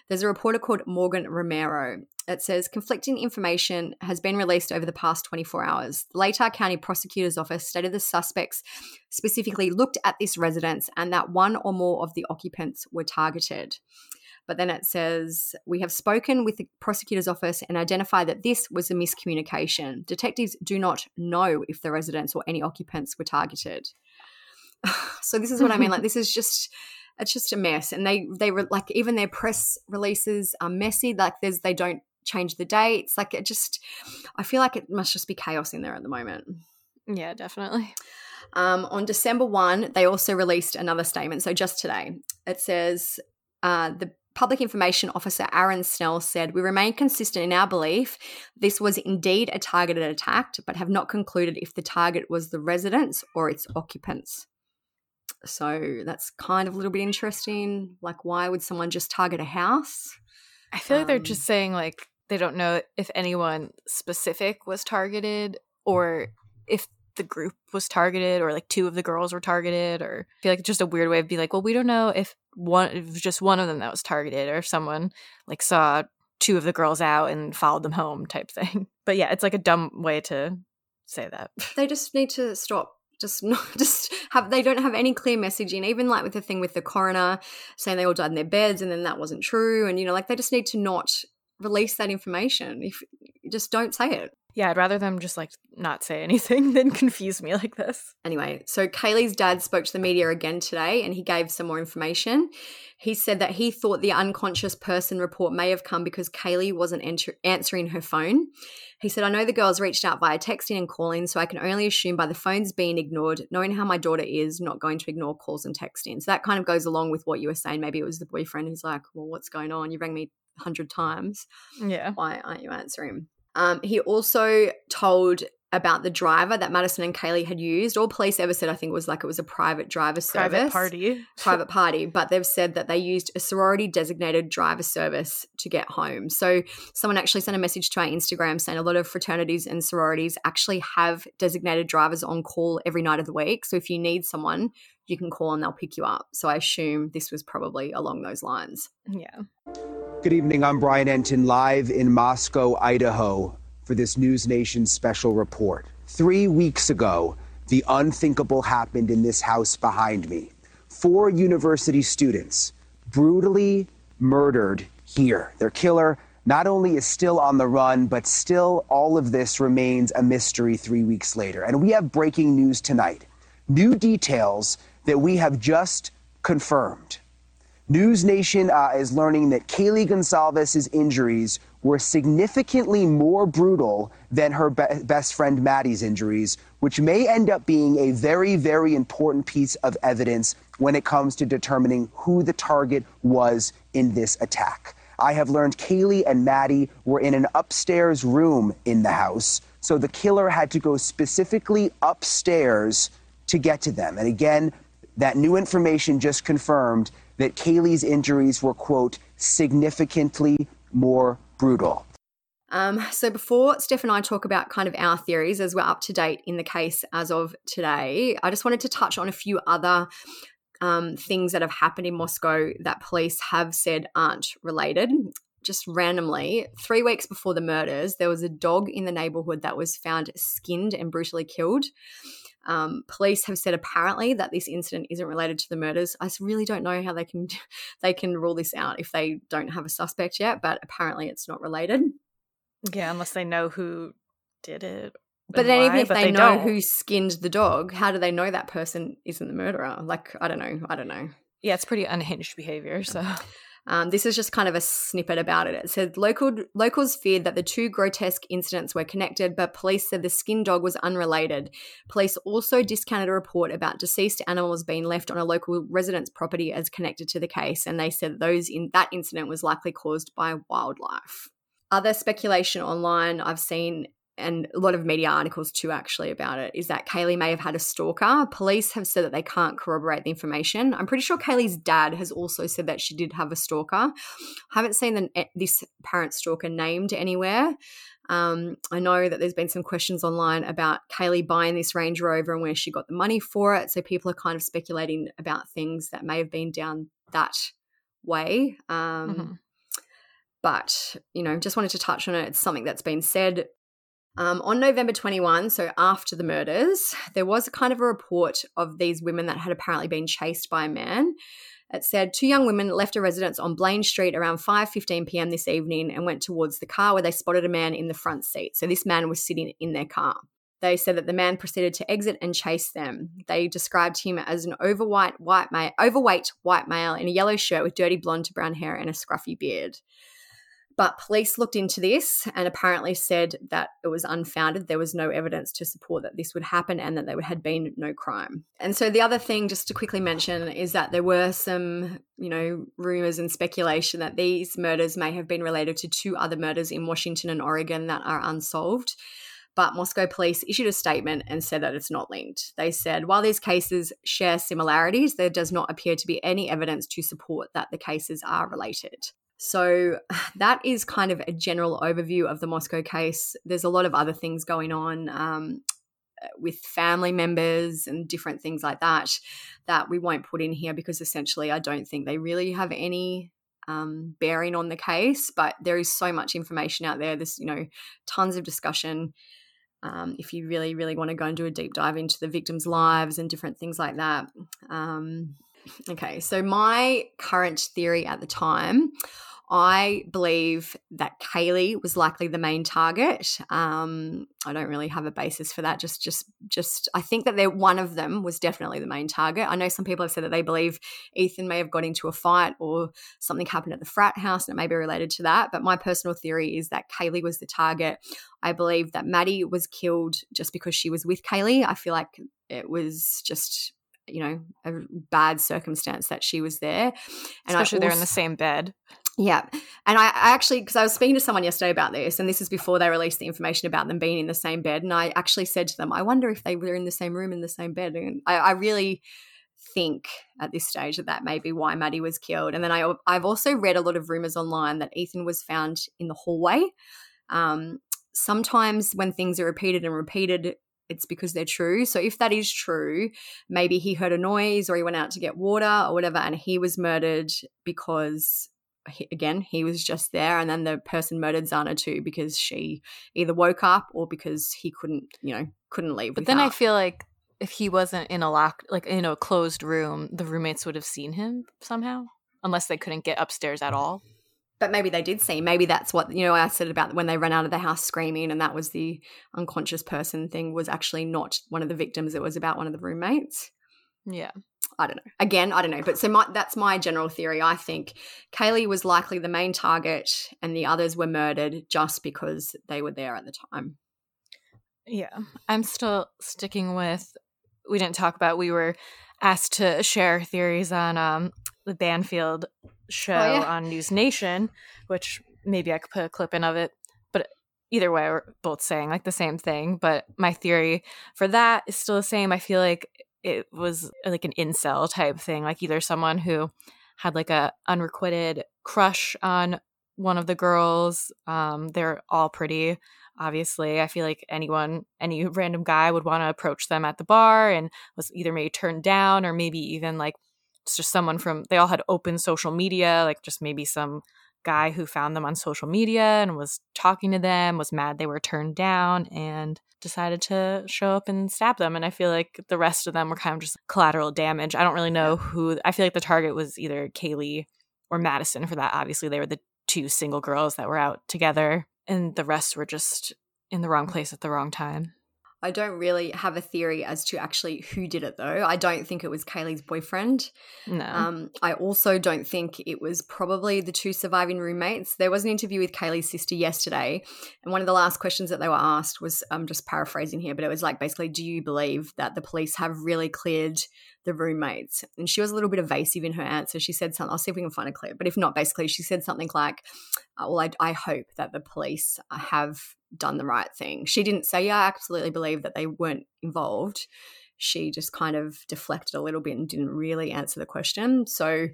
There's a reporter called Morgan Romero. It says conflicting information has been released over the past 24 hours. The Latah County Prosecutor's Office stated the suspects specifically looked at this residence and that one or more of the occupants were targeted. But then it says, We have spoken with the prosecutor's office and identified that this was a miscommunication. Detectives do not know if the residents or any occupants were targeted. so this is what I mean. Like, this is just. It's just a mess, and they they were like even their press releases are messy. Like there's they don't change the dates. Like it just, I feel like it must just be chaos in there at the moment.
Yeah, definitely.
Um, on December 1, they also released another statement. So just today, it says uh, the Public Information Officer Aaron Snell said, We remain consistent in our belief this was indeed a targeted attack, but have not concluded if the target was the residents or its occupants. So that's kind of a little bit interesting. Like, why would someone just target a house?
I feel um, like they're just um, saying, like, they don't know if anyone specific was targeted or if the group was targeted or like two of the girls were targeted or I feel like it's just a weird way of being like, well, we don't know if one if just one of them that was targeted or if someone like saw two of the girls out and followed them home type thing. But yeah, it's like a dumb way to say that.
They just need to stop just not just have they don't have any clear messaging even like with the thing with the coroner saying they all died in their beds and then that wasn't true and you know like they just need to not release that information if just don't say it
Yeah, I'd rather them just like not say anything than confuse me like this.
Anyway, so Kaylee's dad spoke to the media again today and he gave some more information. He said that he thought the unconscious person report may have come because Kaylee wasn't enter- answering her phone. He said, I know the girls reached out via texting and calling, so I can only assume by the phones being ignored, knowing how my daughter is, not going to ignore calls and texting. So that kind of goes along with what you were saying. Maybe it was the boyfriend who's like, Well, what's going on? You rang me a hundred times.
Yeah.
Why aren't you answering? Um, he also told about the driver that Madison and Kaylee had used. All police ever said, I think, was like it was a private driver service.
Private party.
private party, but they've said that they used a sorority designated driver service to get home. So someone actually sent a message to our Instagram saying a lot of fraternities and sororities actually have designated drivers on call every night of the week. So if you need someone, you can call and they'll pick you up. So I assume this was probably along those lines.
Yeah.
Good evening. I'm Brian Entin, live in Moscow, Idaho, for this News Nation special report. Three weeks ago, the unthinkable happened in this house behind me. Four university students brutally murdered here. Their killer not only is still on the run, but still all of this remains a mystery three weeks later. And we have breaking news tonight new details that we have just confirmed. News Nation uh, is learning that Kaylee Goncalves's injuries were significantly more brutal than her be- best friend Maddie's injuries, which may end up being a very, very important piece of evidence when it comes to determining who the target was in this attack. I have learned Kaylee and Maddie were in an upstairs room in the house, so the killer had to go specifically upstairs to get to them. And again, that new information just confirmed that Kaylee's injuries were, quote, significantly more brutal.
Um, so before Steph and I talk about kind of our theories as we're up to date in the case as of today, I just wanted to touch on a few other um, things that have happened in Moscow that police have said aren't related. Just randomly, three weeks before the murders, there was a dog in the neighborhood that was found skinned and brutally killed. Um, police have said apparently that this incident isn't related to the murders. I really don't know how they can they can rule this out if they don't have a suspect yet, but apparently it's not related.
Yeah, unless they know who did it.
But then, why, even if they, they, know don't. who skinned the dog, how do they know that person isn't the murderer? Like, I don't know. I don't know.
Yeah, it's pretty unhinged behavior. So.
Um, this is just kind of a snippet about it. It said local locals feared that the two grotesque incidents were connected, but police said the skin dog was unrelated. Police also discounted a report about deceased animals being left on a local resident's property as connected to the case, and they said those in that incident was likely caused by wildlife. Other speculation online I've seen and a lot of media articles too actually about it is that Kaylee may have had a stalker. Police have said that they can't corroborate the information. I'm pretty sure Kaylee's dad has also said that she did have a stalker. I haven't seen the, eh, this parent stalker named anywhere. Um, I know that there's been some questions online about Kaylee buying this Range Rover and where she got the money for it. So people are kind of speculating about things that may have been down that way. Um, mm-hmm. But, you know, just wanted to touch on it. It's something that's been said um, on November 21, so after the murders, there was a kind of a report of these women that had apparently been chased by a man. It said two young women left a residence on Blaine Street around 5:15 p.m. this evening and went towards the car where they spotted a man in the front seat. So this man was sitting in their car. They said that the man proceeded to exit and chase them. They described him as an overweight white male, overweight white male in a yellow shirt with dirty blonde to brown hair and a scruffy beard. But police looked into this and apparently said that it was unfounded. There was no evidence to support that this would happen and that there had been no crime. And so the other thing, just to quickly mention, is that there were some, you know, rumors and speculation that these murders may have been related to two other murders in Washington and Oregon that are unsolved. But Moscow police issued a statement and said that it's not linked. They said, while these cases share similarities, there does not appear to be any evidence to support that the cases are related. So that is kind of a general overview of the Moscow case. There's a lot of other things going on um, with family members and different things like that that we won't put in here because essentially I don't think they really have any um, bearing on the case. But there is so much information out there. There's you know tons of discussion. Um, if you really, really want to go and do a deep dive into the victims' lives and different things like that. Um, okay, so my current theory at the time I believe that Kaylee was likely the main target. Um, I don't really have a basis for that. Just, just, just. I think that they one of them was definitely the main target. I know some people have said that they believe Ethan may have got into a fight or something happened at the frat house, and it may be related to that. But my personal theory is that Kaylee was the target. I believe that Maddie was killed just because she was with Kaylee. I feel like it was just you know a bad circumstance that she was there
and especially also, they're in the same bed
yeah. And I, I actually, because I was speaking to someone yesterday about this, and this is before they released the information about them being in the same bed. And I actually said to them, I wonder if they were in the same room in the same bed. And I, I really think at this stage that that may be why Maddie was killed. And then I, I've also read a lot of rumors online that Ethan was found in the hallway. Um, sometimes when things are repeated and repeated, it's because they're true. So if that is true, maybe he heard a noise or he went out to get water or whatever, and he was murdered because he, again, he was just there, and then the person murdered Xana too because she either woke up or because he couldn't, you know, couldn't leave.
But then I feel like if he wasn't in a lock, like in a closed room, the roommates would have seen him somehow, unless they couldn't get upstairs at all.
But maybe they did see. Maybe that's what you know. I said about when they ran out of the house screaming, and that was the unconscious person thing. Was actually not one of the victims. It was about one of the roommates.
Yeah.
I don't know. Again, I don't know. But so my, that's my general theory. I think Kaylee was likely the main target and the others were murdered just because they were there at the time.
Yeah. I'm still sticking with, we didn't talk about, we were asked to share theories on um, the Banfield show oh, yeah. on News Nation, which maybe I could put a clip in of it. But either way, we're both saying like the same thing. But my theory for that is still the same. I feel like it was like an incel type thing, like either someone who had like a unrequited crush on one of the girls. Um, they're all pretty, obviously. I feel like anyone, any random guy would want to approach them at the bar and was either maybe turned down or maybe even like it's just someone from they all had open social media, like just maybe some guy who found them on social media and was talking to them, was mad they were turned down and decided to show up and stab them. And I feel like the rest of them were kind of just collateral damage. I don't really know who, I feel like the target was either Kaylee or Madison for that. Obviously, they were the two single girls that were out together, and the rest were just in the wrong place at the wrong time.
I don't really have a theory as to actually who did it, though. I don't think it was Kaylee's boyfriend.
No.
Um, I also don't think it was probably the two surviving roommates. There was an interview with Kaylee's sister yesterday, and one of the last questions that they were asked was I'm just paraphrasing here, but it was like basically, do you believe that the police have really cleared the roommates. And she was a little bit evasive in her answer. She said something, I'll see if we can find a clip, but if not, basically, she said something like, uh, Well, I, I hope that the police have done the right thing. She didn't say, Yeah, I absolutely believe that they weren't involved. She just kind of deflected a little bit and didn't really answer the question. So,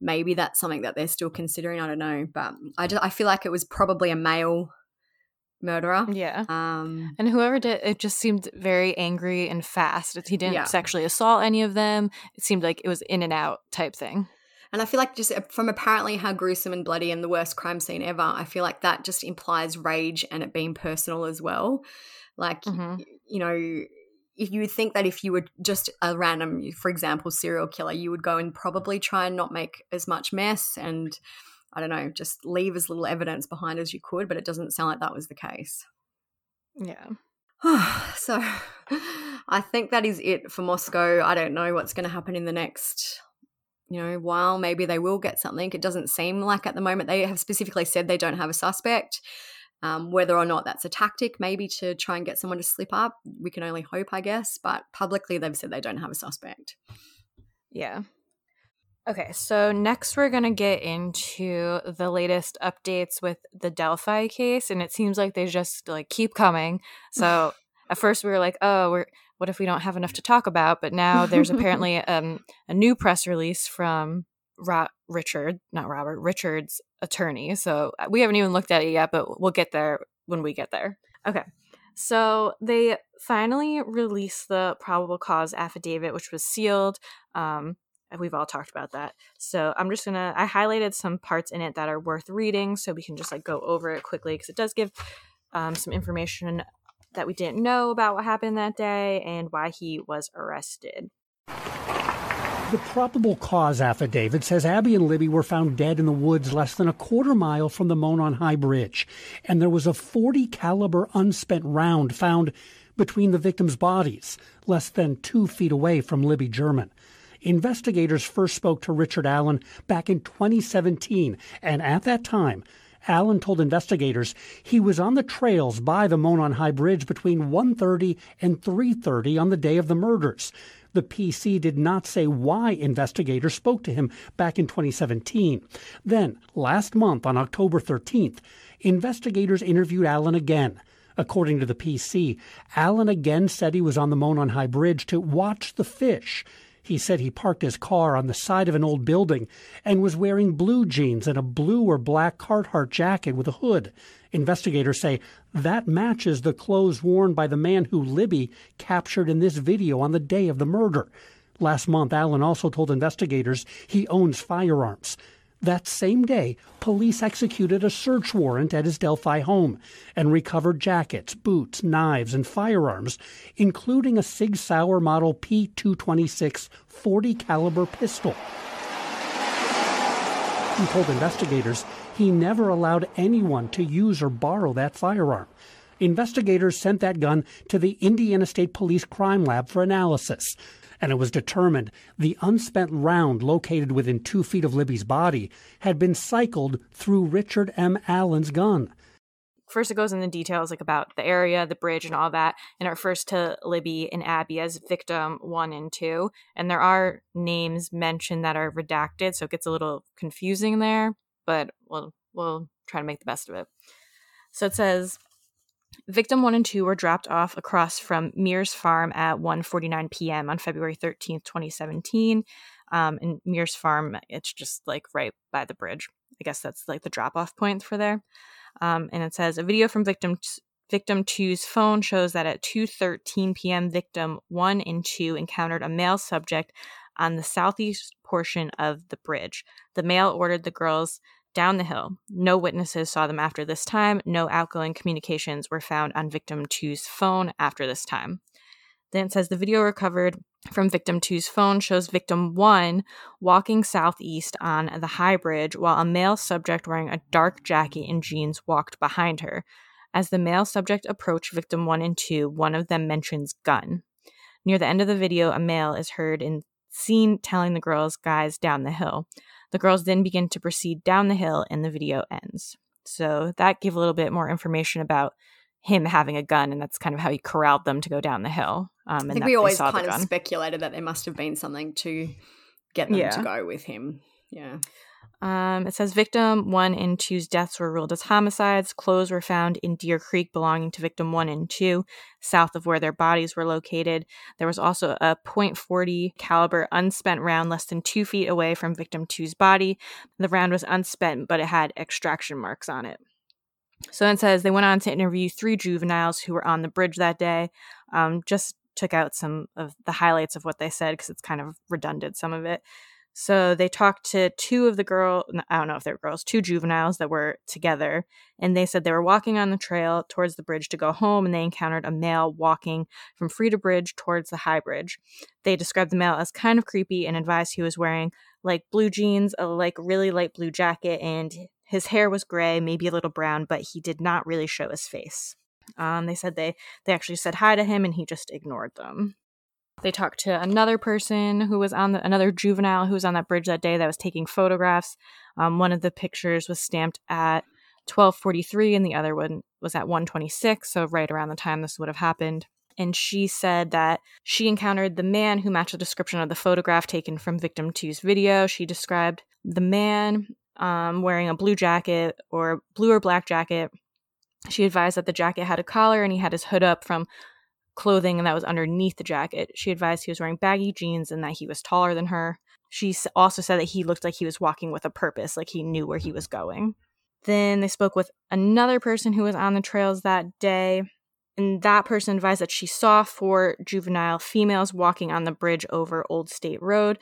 maybe that's something that they're still considering. I don't know, but I just I feel like it was probably a male murderer.
Yeah.
Um,
and whoever did it just seemed very angry and fast. He didn't yeah. sexually assault any of them. It seemed like it was in and out type thing.
And I feel like just uh, from apparently how gruesome and bloody and the worst crime scene ever, I feel like that just implies rage and it being personal as well. Like, mm-hmm. you know, if you would think that if you were just a random, for example, serial killer, you would go and probably try and not make as much mess and I don't know, just leave as little evidence behind as you could, but it doesn't sound like that was the case.
Yeah.
so I think that is it for Moscow. I don't know what's going to happen in the next, you know, while. Maybe they will get something. It doesn't seem like at the moment they have specifically said they don't have a suspect. Um, whether or not that's a tactic, maybe to try and get someone to slip up, we can only hope, I guess. But publicly, they've said they don't have a suspect.
Yeah. Okay, so next we're going to get into the latest updates with the Delphi case and it seems like they just like keep coming. So at first we were like, "Oh, we're what if we don't have enough to talk about?" But now there's apparently um, a new press release from Ro- Richard, not Robert, Richard's attorney. So uh, we haven't even looked at it yet, but we'll get there when we get there. Okay. So they finally released the probable cause affidavit, which was sealed. Um, we've all talked about that. So I'm just gonna I highlighted some parts in it that are worth reading, so we can just like go over it quickly because it does give um, some information that we didn't know about what happened that day and why he was arrested.
The probable cause affidavit says Abby and Libby were found dead in the woods less than a quarter mile from the Monon High Bridge, and there was a 40 caliber unspent round found between the victims' bodies, less than two feet away from Libby German. Investigators first spoke to Richard Allen back in 2017, and at that time, Allen told investigators he was on the trails by the Monon High Bridge between 1:30 and 3:30 on the day of the murders. The PC did not say why investigators spoke to him back in 2017. Then, last month on October 13th, investigators interviewed Allen again. According to the PC, Allen again said he was on the Monon High Bridge to watch the fish. He said he parked his car on the side of an old building and was wearing blue jeans and a blue or black Carhartt jacket with a hood. Investigators say that matches the clothes worn by the man who Libby captured in this video on the day of the murder. Last month, Allen also told investigators he owns firearms. That same day, police executed a search warrant at his Delphi home and recovered jackets, boots, knives, and firearms, including a Sig Sauer model P226 40 caliber pistol. He told investigators he never allowed anyone to use or borrow that firearm. Investigators sent that gun to the Indiana State Police Crime Lab for analysis, and it was determined the unspent round located within two feet of Libby's body had been cycled through Richard M. Allen's gun.
First, it goes into details like about the area, the bridge, and all that, and it refers to Libby and Abby as victim one and two. And there are names mentioned that are redacted, so it gets a little confusing there. But we'll we'll try to make the best of it. So it says Victim 1 and 2 were dropped off across from Mears Farm at 1:49 p.m. on February 13th, 2017. Um, and Mears Farm, it's just like right by the bridge. I guess that's like the drop-off point for there. Um, and it says a video from victim victim 2's phone shows that at 2:13 p.m. victim 1 and 2 encountered a male subject on the southeast portion of the bridge. The male ordered the girls down the hill. No witnesses saw them after this time. No outgoing communications were found on victim 2's phone after this time. Then it says the video recovered from victim two's phone shows victim one walking southeast on the high bridge while a male subject wearing a dark jacket and jeans walked behind her. As the male subject approached victim one and two, one of them mentions gun. Near the end of the video, a male is heard and seen telling the girls, guys, down the hill. The girls then begin to proceed down the hill and the video ends. So that gave a little bit more information about him having a gun, and that's kind of how he corralled them to go down the hill. Um,
I think we always kind of speculated that there must have been something to get them yeah. to go with him. Yeah.
Um, it says victim one and two's deaths were ruled as homicides. Clothes were found in Deer Creek belonging to victim one and two, south of where their bodies were located. There was also a .40 caliber unspent round less than two feet away from victim two's body. The round was unspent, but it had extraction marks on it. So it says they went on to interview three juveniles who were on the bridge that day. Um, just took out some of the highlights of what they said because it's kind of redundant, some of it. So they talked to two of the girl, I don't know if they were girls, two juveniles that were together, and they said they were walking on the trail towards the bridge to go home, and they encountered a male walking from Freedom Bridge towards the High Bridge. They described the male as kind of creepy and advised he was wearing like blue jeans, a like really light blue jacket, and his hair was gray, maybe a little brown, but he did not really show his face. Um, they said they they actually said hi to him, and he just ignored them. They talked to another person who was on the, another juvenile who was on that bridge that day that was taking photographs. Um, one of the pictures was stamped at 12:43, and the other one was at 1:26, so right around the time this would have happened. And she said that she encountered the man who matched the description of the photograph taken from victim two's video. She described the man um, wearing a blue jacket or blue or black jacket. She advised that the jacket had a collar and he had his hood up from clothing that was underneath the jacket. She advised he was wearing baggy jeans and that he was taller than her. She also said that he looked like he was walking with a purpose, like he knew where he was going. Then they spoke with another person who was on the trails that day, and that person advised that she saw four juvenile females walking on the bridge over Old State Road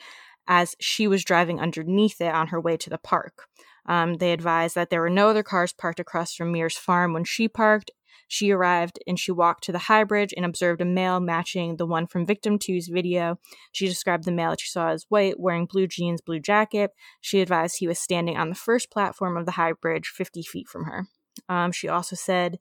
as she was driving underneath it on her way to the park. Um, they advised that there were no other cars parked across from Mears Farm when she parked, She arrived and she walked to the high bridge and observed a male matching the one from victim two's video. She described the male that she saw as white, wearing blue jeans, blue jacket. She advised he was standing on the first platform of the high bridge, 50 feet from her. Um, she also said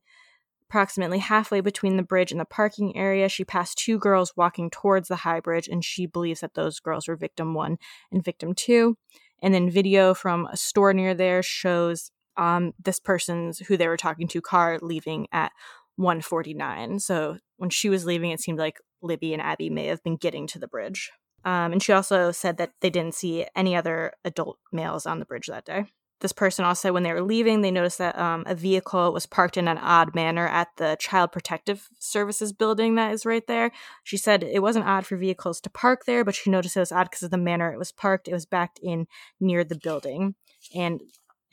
approximately halfway between the bridge and the parking area, she passed two girls walking towards the high bridge, and she believes that those girls were victim one and victim two. And then video from a store near there shows um, this person's who they were talking to car leaving at 149. So when she was leaving, it seemed like Libby and Abby may have been getting to the bridge. Um, and she also said that they didn't see any other adult males on the bridge that day. This person also, when they were leaving, they noticed that um, a vehicle was parked in an odd manner at the Child Protective Services building that is right there. She said it wasn't odd for vehicles to park there, but she noticed it was odd because of the manner it was parked. It was backed in near the building. And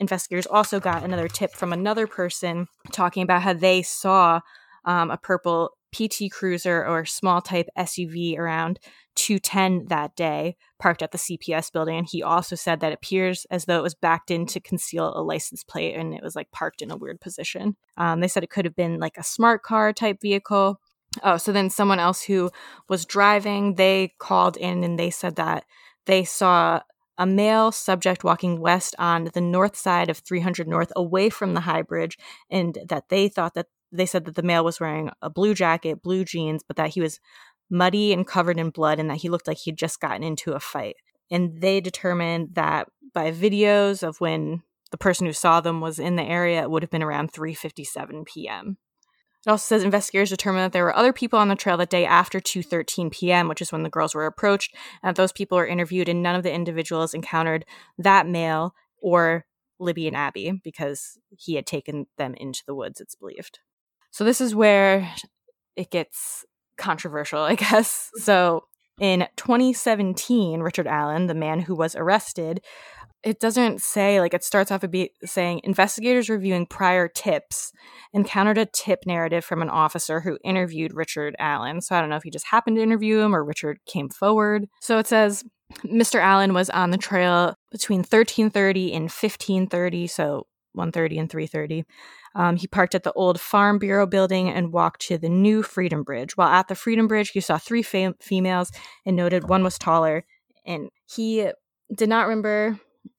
investigators also got another tip from another person talking about how they saw um, a purple PT Cruiser or small type SUV around 210 that day, parked at the CPS building. And he also said that it appears as though it was backed in to conceal a license plate and it was like parked in a weird position. Um, they said it could have been like a smart car type vehicle. Oh, so then someone else who was driving, they called in and they said that they saw a male subject walking west on the north side of 300 North away from the high bridge, and that they thought that they said that the male was wearing a blue jacket, blue jeans, but that he was muddy and covered in blood and that he looked like he'd just gotten into a fight. And they determined that by videos of when the person who saw them was in the area, it would have been around 3:57 p.m. It also says investigators determined that there were other people on the trail that day after 2:13 p.m., which is when the girls were approached, and that those people were interviewed, and none of the individuals encountered that male or Libby and Abby because he had taken them into the woods. It's believed. So this is where it gets controversial, I guess. So in 2017, Richard Allen, the man who was arrested, it doesn't say like it starts off a bit saying investigators reviewing prior tips encountered a tip narrative from an officer who interviewed Richard Allen. So I don't know if he just happened to interview him or Richard came forward. So it says Mr. Allen was on the trail between 1330 and 1530, so 130 and 330. Um, he parked at the old Farm Bureau building and walked to the new Freedom Bridge. While at the Freedom Bridge, he saw three fam- females and noted one was taller. And he did not remember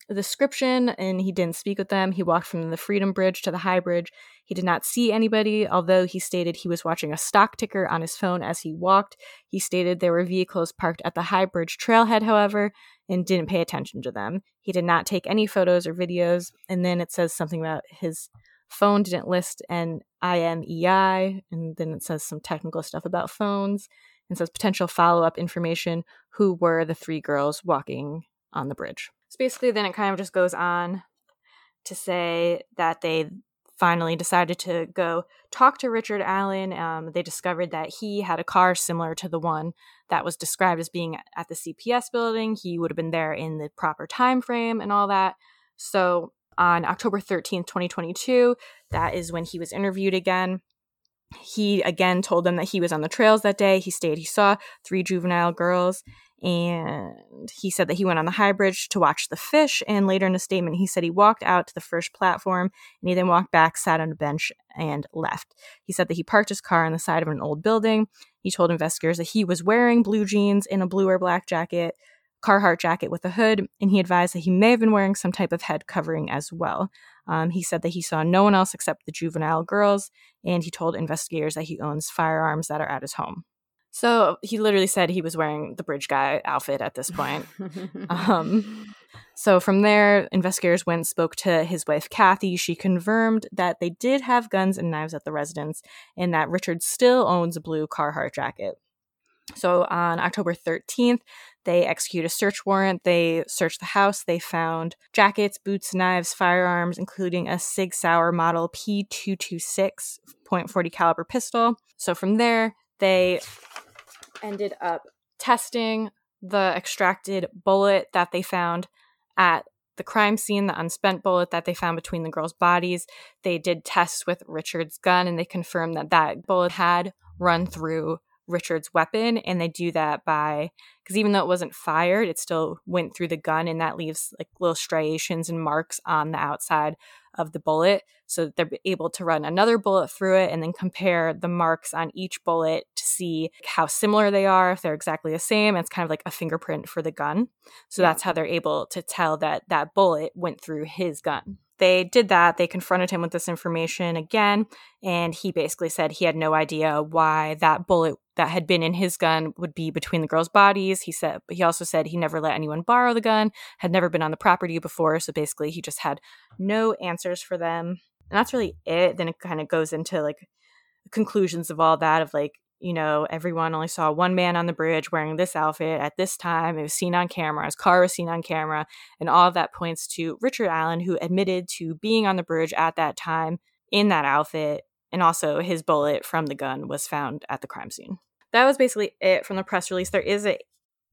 description and he didn't speak with them. He walked from the Freedom Bridge to the High Bridge. He did not see anybody, although he stated he was watching a stock ticker on his phone as he walked. He stated there were vehicles parked at the High Bridge trailhead, however, and didn't pay attention to them. He did not take any photos or videos. And then it says something about his phone didn't list an IMEI, and then it says some technical stuff about phones and says potential follow up information who were the three girls walking on the bridge. So basically, then it kind of just goes on to say that they finally decided to go talk to Richard Allen. Um, they discovered that he had a car similar to the one that was described as being at the CPS building. He would have been there in the proper time frame and all that. So on October 13th, 2022. That is when he was interviewed again. He again told them that he was on the trails that day. He stayed, he saw three juvenile girls and he said that he went on the high bridge to watch the fish. And later in a statement, he said he walked out to the first platform and he then walked back, sat on a bench, and left. He said that he parked his car on the side of an old building. He told investigators that he was wearing blue jeans and a blue or black jacket, Carhartt jacket with a hood, and he advised that he may have been wearing some type of head covering as well. Um, he said that he saw no one else except the juvenile girls, and he told investigators that he owns firearms that are at his home. So he literally said he was wearing the bridge guy outfit at this point. um, so from there, investigators went and spoke to his wife, Kathy. She confirmed that they did have guns and knives at the residence and that Richard still owns a blue Carhartt jacket. So on October 13th, they execute a search warrant. They search the house. They found jackets, boots, knives, firearms, including a Sig Sauer model P226 .40 caliber pistol. So from there, they ended up testing the extracted bullet that they found at the crime scene, the unspent bullet that they found between the girls' bodies. They did tests with Richard's gun and they confirmed that that bullet had run through Richard's weapon, and they do that by because even though it wasn't fired, it still went through the gun, and that leaves like little striations and marks on the outside of the bullet. So they're able to run another bullet through it and then compare the marks on each bullet to see how similar they are, if they're exactly the same. It's kind of like a fingerprint for the gun. So that's how they're able to tell that that bullet went through his gun they did that. They confronted him with this information again, and he basically said he had no idea why that bullet that had been in his gun would be between the girls' bodies. He said, but he also said he never let anyone borrow the gun, had never been on the property before, so basically he just had no answers for them. And that's really it. Then it kind of goes into like conclusions of all that of like you know, everyone only saw one man on the bridge wearing this outfit at this time. It was seen on camera. His car was seen on camera. And all of that points to Richard Allen, who admitted to being on the bridge at that time in that outfit. And also, his bullet from the gun was found at the crime scene. That was basically it from the press release. There is a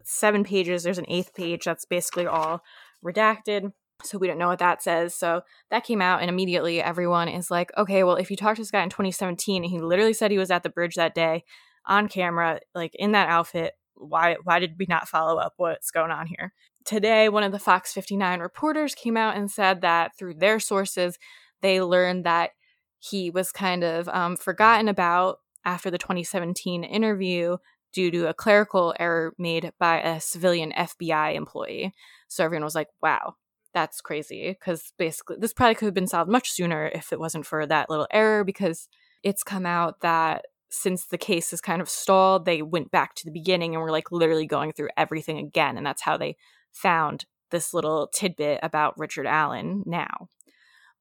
seven pages, there's an eighth page that's basically all redacted. So we don't know what that says. So that came out, and immediately everyone is like, okay, well, if you talked to this guy in 2017 and he literally said he was at the bridge that day on camera, like in that outfit, why why did we not follow up what's going on here? Today, one of the Fox 59 reporters came out and said that through their sources, they learned that he was kind of um, forgotten about after the 2017 interview due to a clerical error made by a civilian FBI employee. So everyone was like, wow, that's crazy because basically this probably could have been solved much sooner if it wasn't for that little error because it's come out that since the case is kind of stalled they went back to the beginning and were like literally going through everything again and that's how they found this little tidbit about Richard Allen now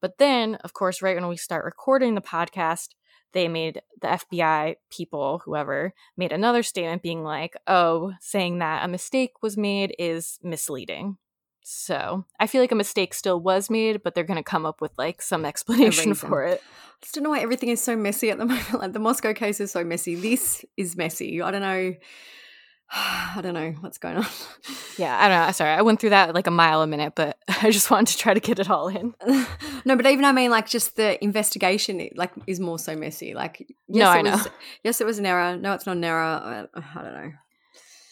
but then of course right when we start recording the podcast they made the FBI people, whoever, made another statement being like, oh, saying that a mistake was made is misleading. So I feel like a mistake still was made, but they're going to come up with like some explanation for it.
I just don't know why everything is so messy at the moment. Like the Moscow case is so messy. This is messy. I don't know. I don't know what's going on.
Yeah, I don't know. Sorry, I went through that like a mile a minute, but I just wanted to try to get it all in.
no, but even I mean, like, just the investigation, like, is more so messy. Like,
yes, no, I know.
Was, yes, it was an error. No, it's not an error. I, I don't know.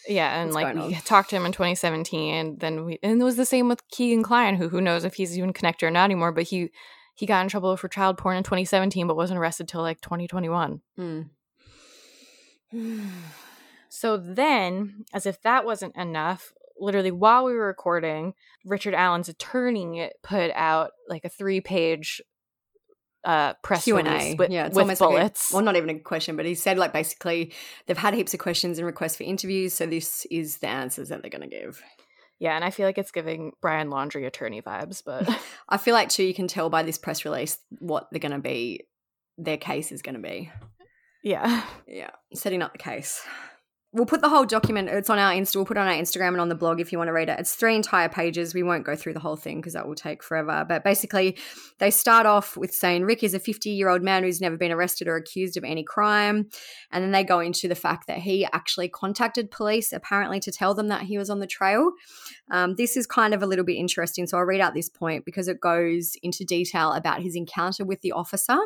Yeah, and like we talked to him in 2017, and then we and it was the same with Kegan Kline, who who knows if he's even connected or not anymore. But he he got in trouble for child porn in 2017, but wasn't arrested till like 2021. Mm. so then, as if that wasn't enough, literally while we were recording, Richard Allen's attorney put out like a three page uh, press Q and A. With, yeah, it's with almost bullets.
Like a, well, not even a question, but he said like basically they've had heaps of questions and requests for interviews, so this is the answers that they're going to give.
Yeah, and I feel like it's giving Brian Laundrie attorney vibes, but
I feel like too you can tell by this press release what they're going to be, their case is going to be.
Yeah,
yeah, setting up the case we'll put the whole document it's on our insta we'll put it on our instagram and on the blog if you want to read it. It's three entire pages we won't go through the whole thing because that will take forever. But basically they start off with saying rick is a 50 year old man who's never been arrested or accused of any crime and then they go into the fact that he actually contacted police apparently to tell them that he was on the trail. Um, this is kind of a little bit interesting so i'll read out this point because it goes into detail about his encounter with the officer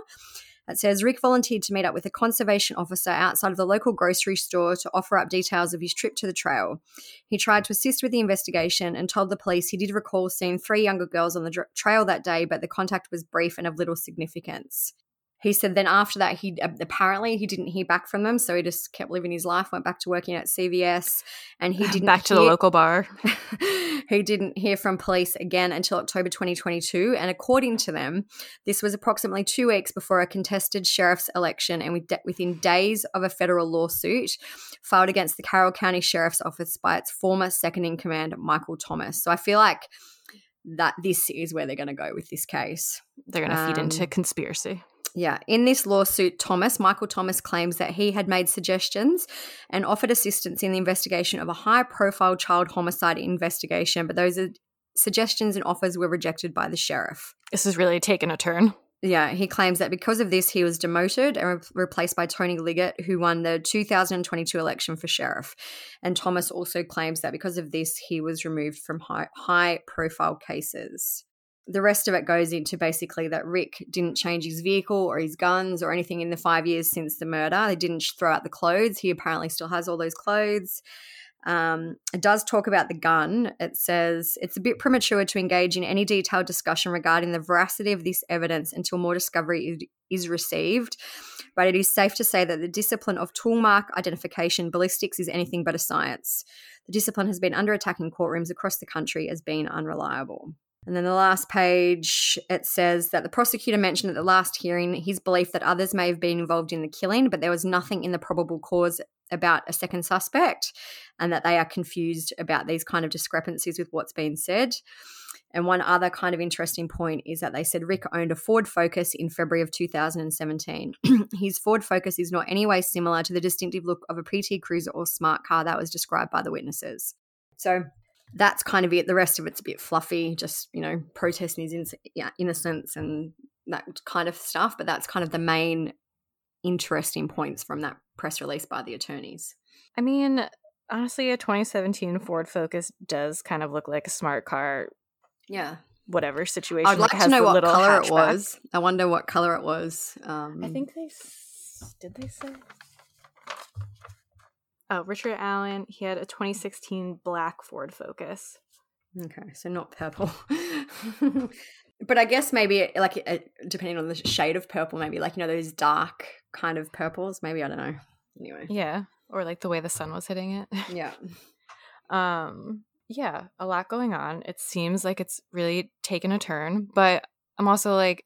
it says Rick volunteered to meet up with a conservation officer outside of the local grocery store to offer up details of his trip to the trail. He tried to assist with the investigation and told the police he did recall seeing three younger girls on the trail that day, but the contact was brief and of little significance. He said then after that he apparently he didn't hear back from them, so he just kept living his life, went back to working at CVS, and he didn't
back to hear, the local bar.
he didn't hear from police again until October 2022, and according to them, this was approximately two weeks before a contested sheriff's election, and within days of a federal lawsuit filed against the Carroll County Sheriff's Office by its former second in command, Michael Thomas. So I feel like that this is where they're going to go with this case.
They're going to um, feed into um, conspiracy.
Yeah. In this lawsuit, Thomas, Michael Thomas, claims that he had made suggestions and offered assistance in the investigation of a high profile child homicide investigation, but those suggestions and offers were rejected by the sheriff.
This has really taken a turn.
Yeah, he claims that because of this, he was demoted and re- replaced by Tony Liggett, who won the 2022 election for sheriff. And Thomas also claims that because of this, he was removed from high, high profile cases. The rest of it goes into basically that Rick didn't change his vehicle or his guns or anything in the five years since the murder. They didn't throw out the clothes. He apparently still has all those clothes. Um, it does talk about the gun. It says it's a bit premature to engage in any detailed discussion regarding the veracity of this evidence until more discovery is received. But it is safe to say that the discipline of tool mark identification ballistics is anything but a science. The discipline has been under attack in courtrooms across the country as being unreliable. And then the last page, it says that the prosecutor mentioned at the last hearing his belief that others may have been involved in the killing, but there was nothing in the probable cause about a second suspect, and that they are confused about these kind of discrepancies with what's been said. And one other kind of interesting point is that they said Rick owned a Ford Focus in February of 2017. His Ford Focus is not any way similar to the distinctive look of a PT Cruiser or smart car that was described by the witnesses. So that's kind of it. The rest of it's a bit fluffy, just you know, protesting his in- yeah, innocence and that kind of stuff. But that's kind of the main interesting points from that press release by the attorneys.
I mean, honestly, a 2017 Ford Focus does kind of look like a smart car.
Yeah.
Whatever situation.
I'd like to know what color
hatchback.
it was. I wonder what color it was. Um,
I think they did they say. Oh, Richard Allen. He had a 2016 black Ford Focus.
Okay, so not purple. but I guess maybe like uh, depending on the shade of purple, maybe like you know those dark kind of purples. Maybe I don't know. Anyway,
Yeah, or like the way the sun was hitting it.
yeah.
um yeah a lot going on it seems like it's really taken a turn but i'm also like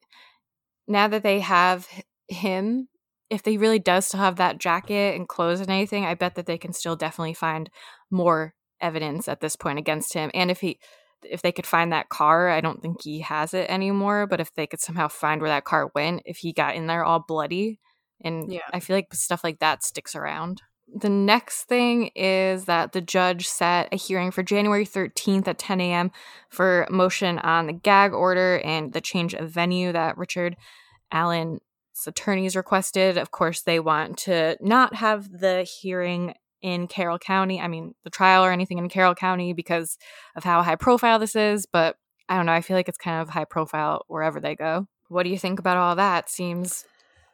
now that they have him if they really does still have that jacket and clothes and anything i bet that they can still definitely find more evidence at this point against him and if he if they could find that car i don't think he has it anymore but if they could somehow find where that car went if he got in there all bloody and
Yeah.
i feel like stuff like that sticks around the next thing is that the judge set a hearing for January 13th at 10 a.m. for motion on the gag order and the change of venue that Richard Allen's attorneys requested. Of course, they want to not have the hearing in Carroll County, I mean, the trial or anything in Carroll County because of how high profile this is, but I don't know. I feel like it's kind of high profile wherever they go. What do you think about all that? Seems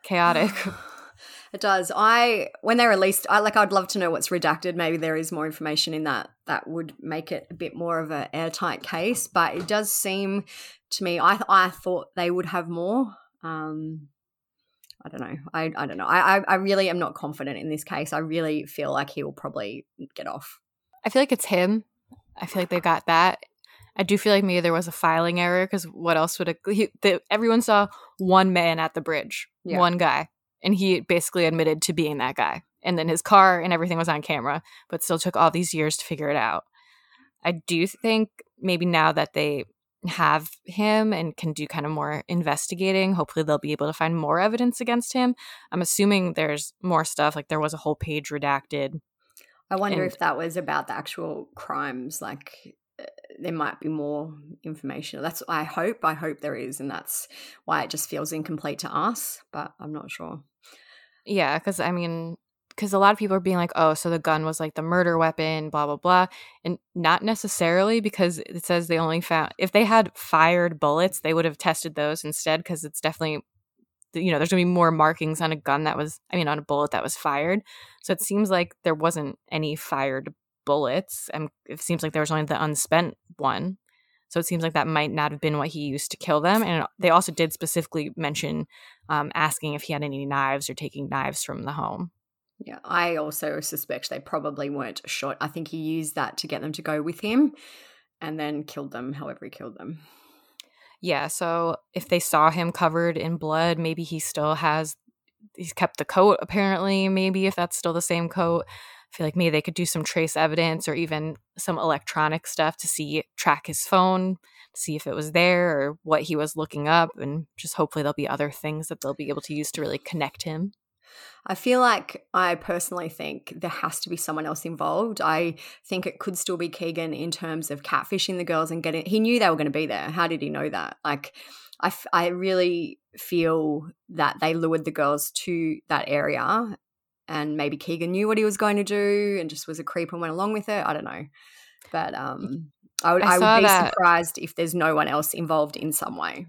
chaotic.
It does. I when they released, I like. I'd love to know what's redacted. Maybe there is more information in that that would make it a bit more of an airtight case. But it does seem to me. I I thought they would have more. Um, I don't know. I I don't know. I I, I really am not confident in this case. I really feel like he will probably get off.
I feel like it's him. I feel like they got that. I do feel like maybe there was a filing error because what else would the, everyone saw one man at the bridge,
Yeah.
one guy, and he basically admitted to being that guy. And then his car and everything was on camera, but still took all these years to figure it out. I do think maybe now that they have him and can do kind of more investigating, hopefully they'll be able to find more evidence against him. I'm assuming there's more stuff. Like there was a whole page redacted.
I wonder
And-
if that was about the actual crimes. Like uh, there might be more information. That's I hope. I hope there is, and that's why it just feels incomplete to us. But I'm not sure.
Yeah, because I mean, because a lot of people are being like, oh, so the gun was like the murder weapon, blah, blah, blah. And not necessarily because it says they only found, if they had fired bullets, they would have tested those instead because it's definitely, you know, there's going to be more markings on a gun that was, I mean, on a bullet that was fired. So it seems like there wasn't any fired bullets. And it seems like there was only the unspent one. So it seems like that might not have been what he used to kill them. And they also did specifically mention um, asking if he had any knives or taking knives from the home.
Yeah, I also suspect they probably weren't shot. I think he used that to get them to go with him, and then killed them. However, he killed them.
Yeah, so if they saw him covered in blood, maybe he still has he's kept the coat apparently, maybe if that's still the same coat. I feel like maybe they could do some trace evidence or even some electronic stuff to see track his phone, see if it was there or what he was looking up and just hopefully there'll be other things that they'll be able to use to really connect him.
I feel like I personally think there has to be someone else involved. I think it could still be Kegan in terms of catfishing the girls and getting. He knew they were going to be there. How did he know that? Like, I, f- I really feel that they lured the girls to that area and maybe Kegan knew what he was going to do and just was a creep and went along with it. I don't know. But um, I would, I
I
would be
that-
surprised if there's no one else involved in some way.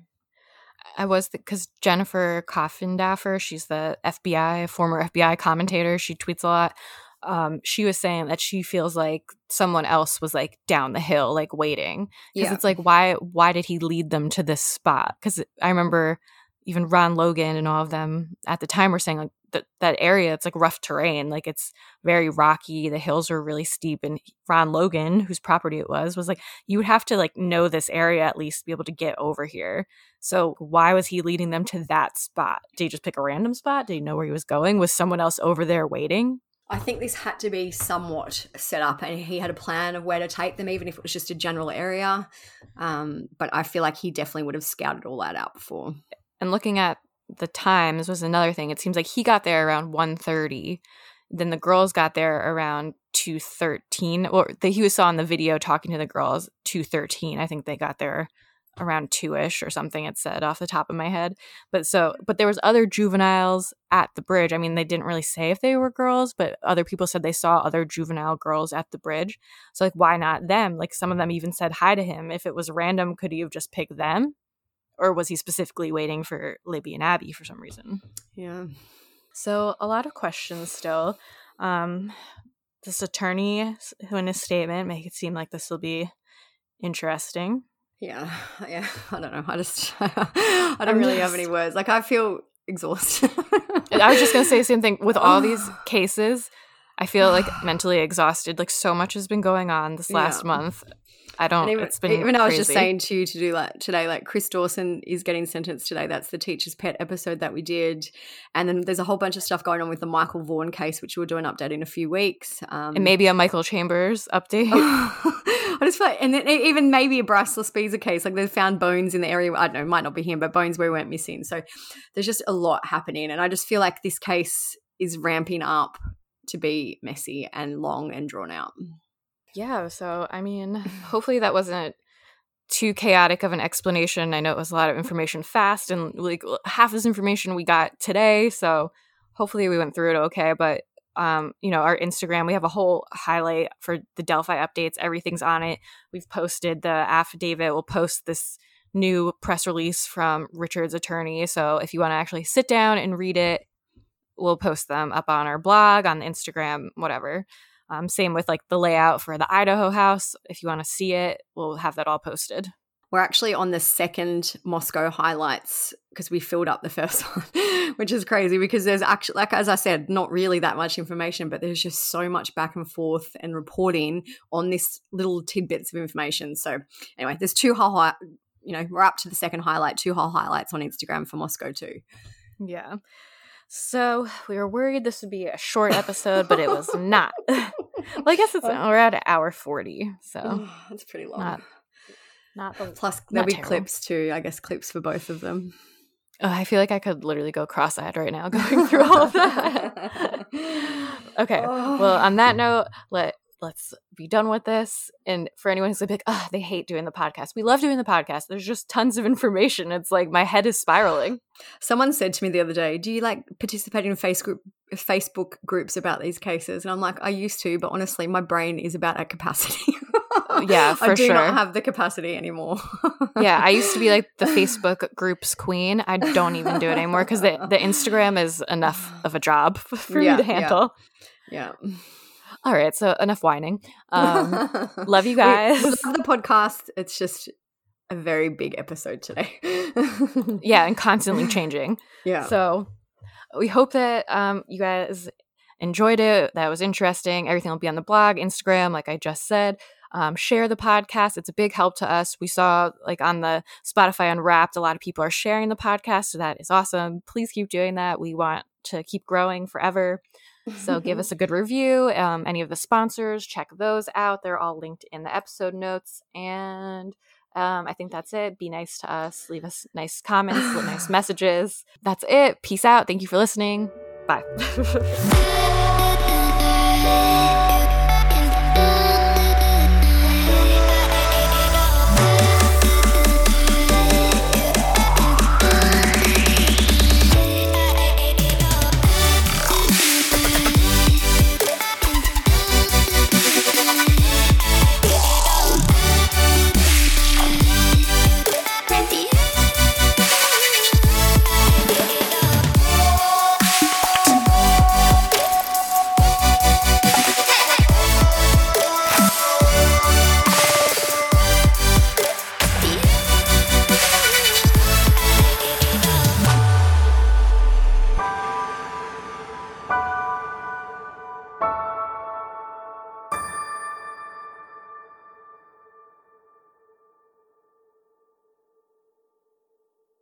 I was because Jennifer Coffindaffer, she's the FBI former FBI commentator. She tweets a lot. Um, she was saying that she feels like someone else was like down the hill, like waiting. Because
Yeah.
it's like, why? Why did he lead them to this spot? Because I remember even Ron Logan and all of them at the time were saying like that that area it's like rough terrain, like it's very rocky. The hills are really steep, and Ron Logan, whose property it was, was like you would have to like know this area at least to be able to get over here. So why was he leading them to that spot? Did he just pick a random spot? Did he know where he was going? Was someone else over there waiting?
I think this had to be somewhat set up, and he had a plan of where to take them, even if it was just a general area. Um, but I feel like he definitely would have scouted all that out before.
And looking at the times was another thing. It seems like he got there around 1.30. Then the girls got there around 2.13. Or the, he was saw in the video talking to the girls 2.13. I think they got there around two-ish or something it said off the top of my head but so but there was other juveniles at the bridge i mean they didn't really say if they were girls but other people said they saw other juvenile girls at the bridge so like why not them like some of them even said hi to him if it was random could he have just picked them or was he specifically waiting for libby and abby for some reason
Yeah.
so a lot of questions still um this attorney who in his statement make it seem like this will be interesting
Yeah, yeah. I don't know. I just, I don't
I'm
really have any words. Like I feel exhausted.
I was just gonna say the same thing with all these cases. I feel like mentally exhausted. Like so much has been going on this last
Yeah.
month. I don't.
And even,
it's been
even I was just saying to you to do like today, like Chris Dawson is getting sentenced today. That's the teacher's pet episode that we did, and then there's a whole bunch of stuff going on with the Michael Vaughan case, which we'll do an update in a few weeks. Um,
and maybe a Michael Chambers update.
I just feel like, and then even maybe a Bryce Laspisa case, like they found bones in the area. I don't know, it might not be him, but bones where he went missing. So there's just a lot happening, and I just feel like this case is ramping up to be messy and long and drawn out.
yeah. So I mean, hopefully that wasn't too chaotic of an explanation. I know it was a lot of information fast, and like half this information we got today. So hopefully we went through it okay. But um, you know, our Instagram, we have a whole highlight for the Delphi updates. Everything's on it. We've posted the affidavit. We'll post this new press release from Richard's attorney. So if you want to actually sit down and read it, we'll post them up on our blog, on Instagram, whatever. Um, same with like the layout for the Idaho house. If you want to see it, we'll have that all posted.
We're actually on the second Moscow highlights because we filled up the first one, which is crazy because there's actually, like as I said, not really that much information, but there's just so much back and forth and reporting on this little tidbits of information. So anyway, there's two whole, hi- you know, we're up to the second highlight, two whole highlights on Instagram for Moscow too.
Yeah. So we were worried this would be a short episode, but it was not. well, I guess it's we're at an hour forty, so
That's pretty long.
not not the-
Plus, there'll be
terrible.
clips too. I guess clips for both of them.
Oh, I feel like I could literally go cross-eyed right now going through all of that. okay. Well, on that note, let let's be done with this. And for anyone who's like, oh, they hate doing the podcast. We love doing the podcast. There's just tons of information. It's like my head is spiraling.
Someone said to me the other day, "Do you like participate in Facebook Facebook groups about these cases?" And I'm like, "I used to, but honestly, my brain is about at capacity.
Yeah,
I do
sure.
not have the capacity anymore."
yeah, I used to be like the Facebook groups queen. I don't even do it anymore because the, the Instagram is enough of a job for
Yeah,
me to
yeah.
handle.
yeah.
All right, so enough whining. Um, love you guys.
We, we love the podcast. It's just a very big episode today.
yeah, and constantly changing.
Yeah.
So we hope that um, you guys enjoyed it. That was interesting. Everything will be on the blog, Instagram, like I just said. Um, share the podcast. It's a big help to us. We saw like on the Spotify Unwrapped, a lot of people are sharing the podcast. So that is awesome. Please keep doing that. We want to keep growing forever. So give us a good review. Um, any of the sponsors, check those out. They're all linked in the episode notes. And um, I think that's it. Be nice to us. Leave us nice comments, nice messages. That's it. Peace out. Thank you for listening. Bye.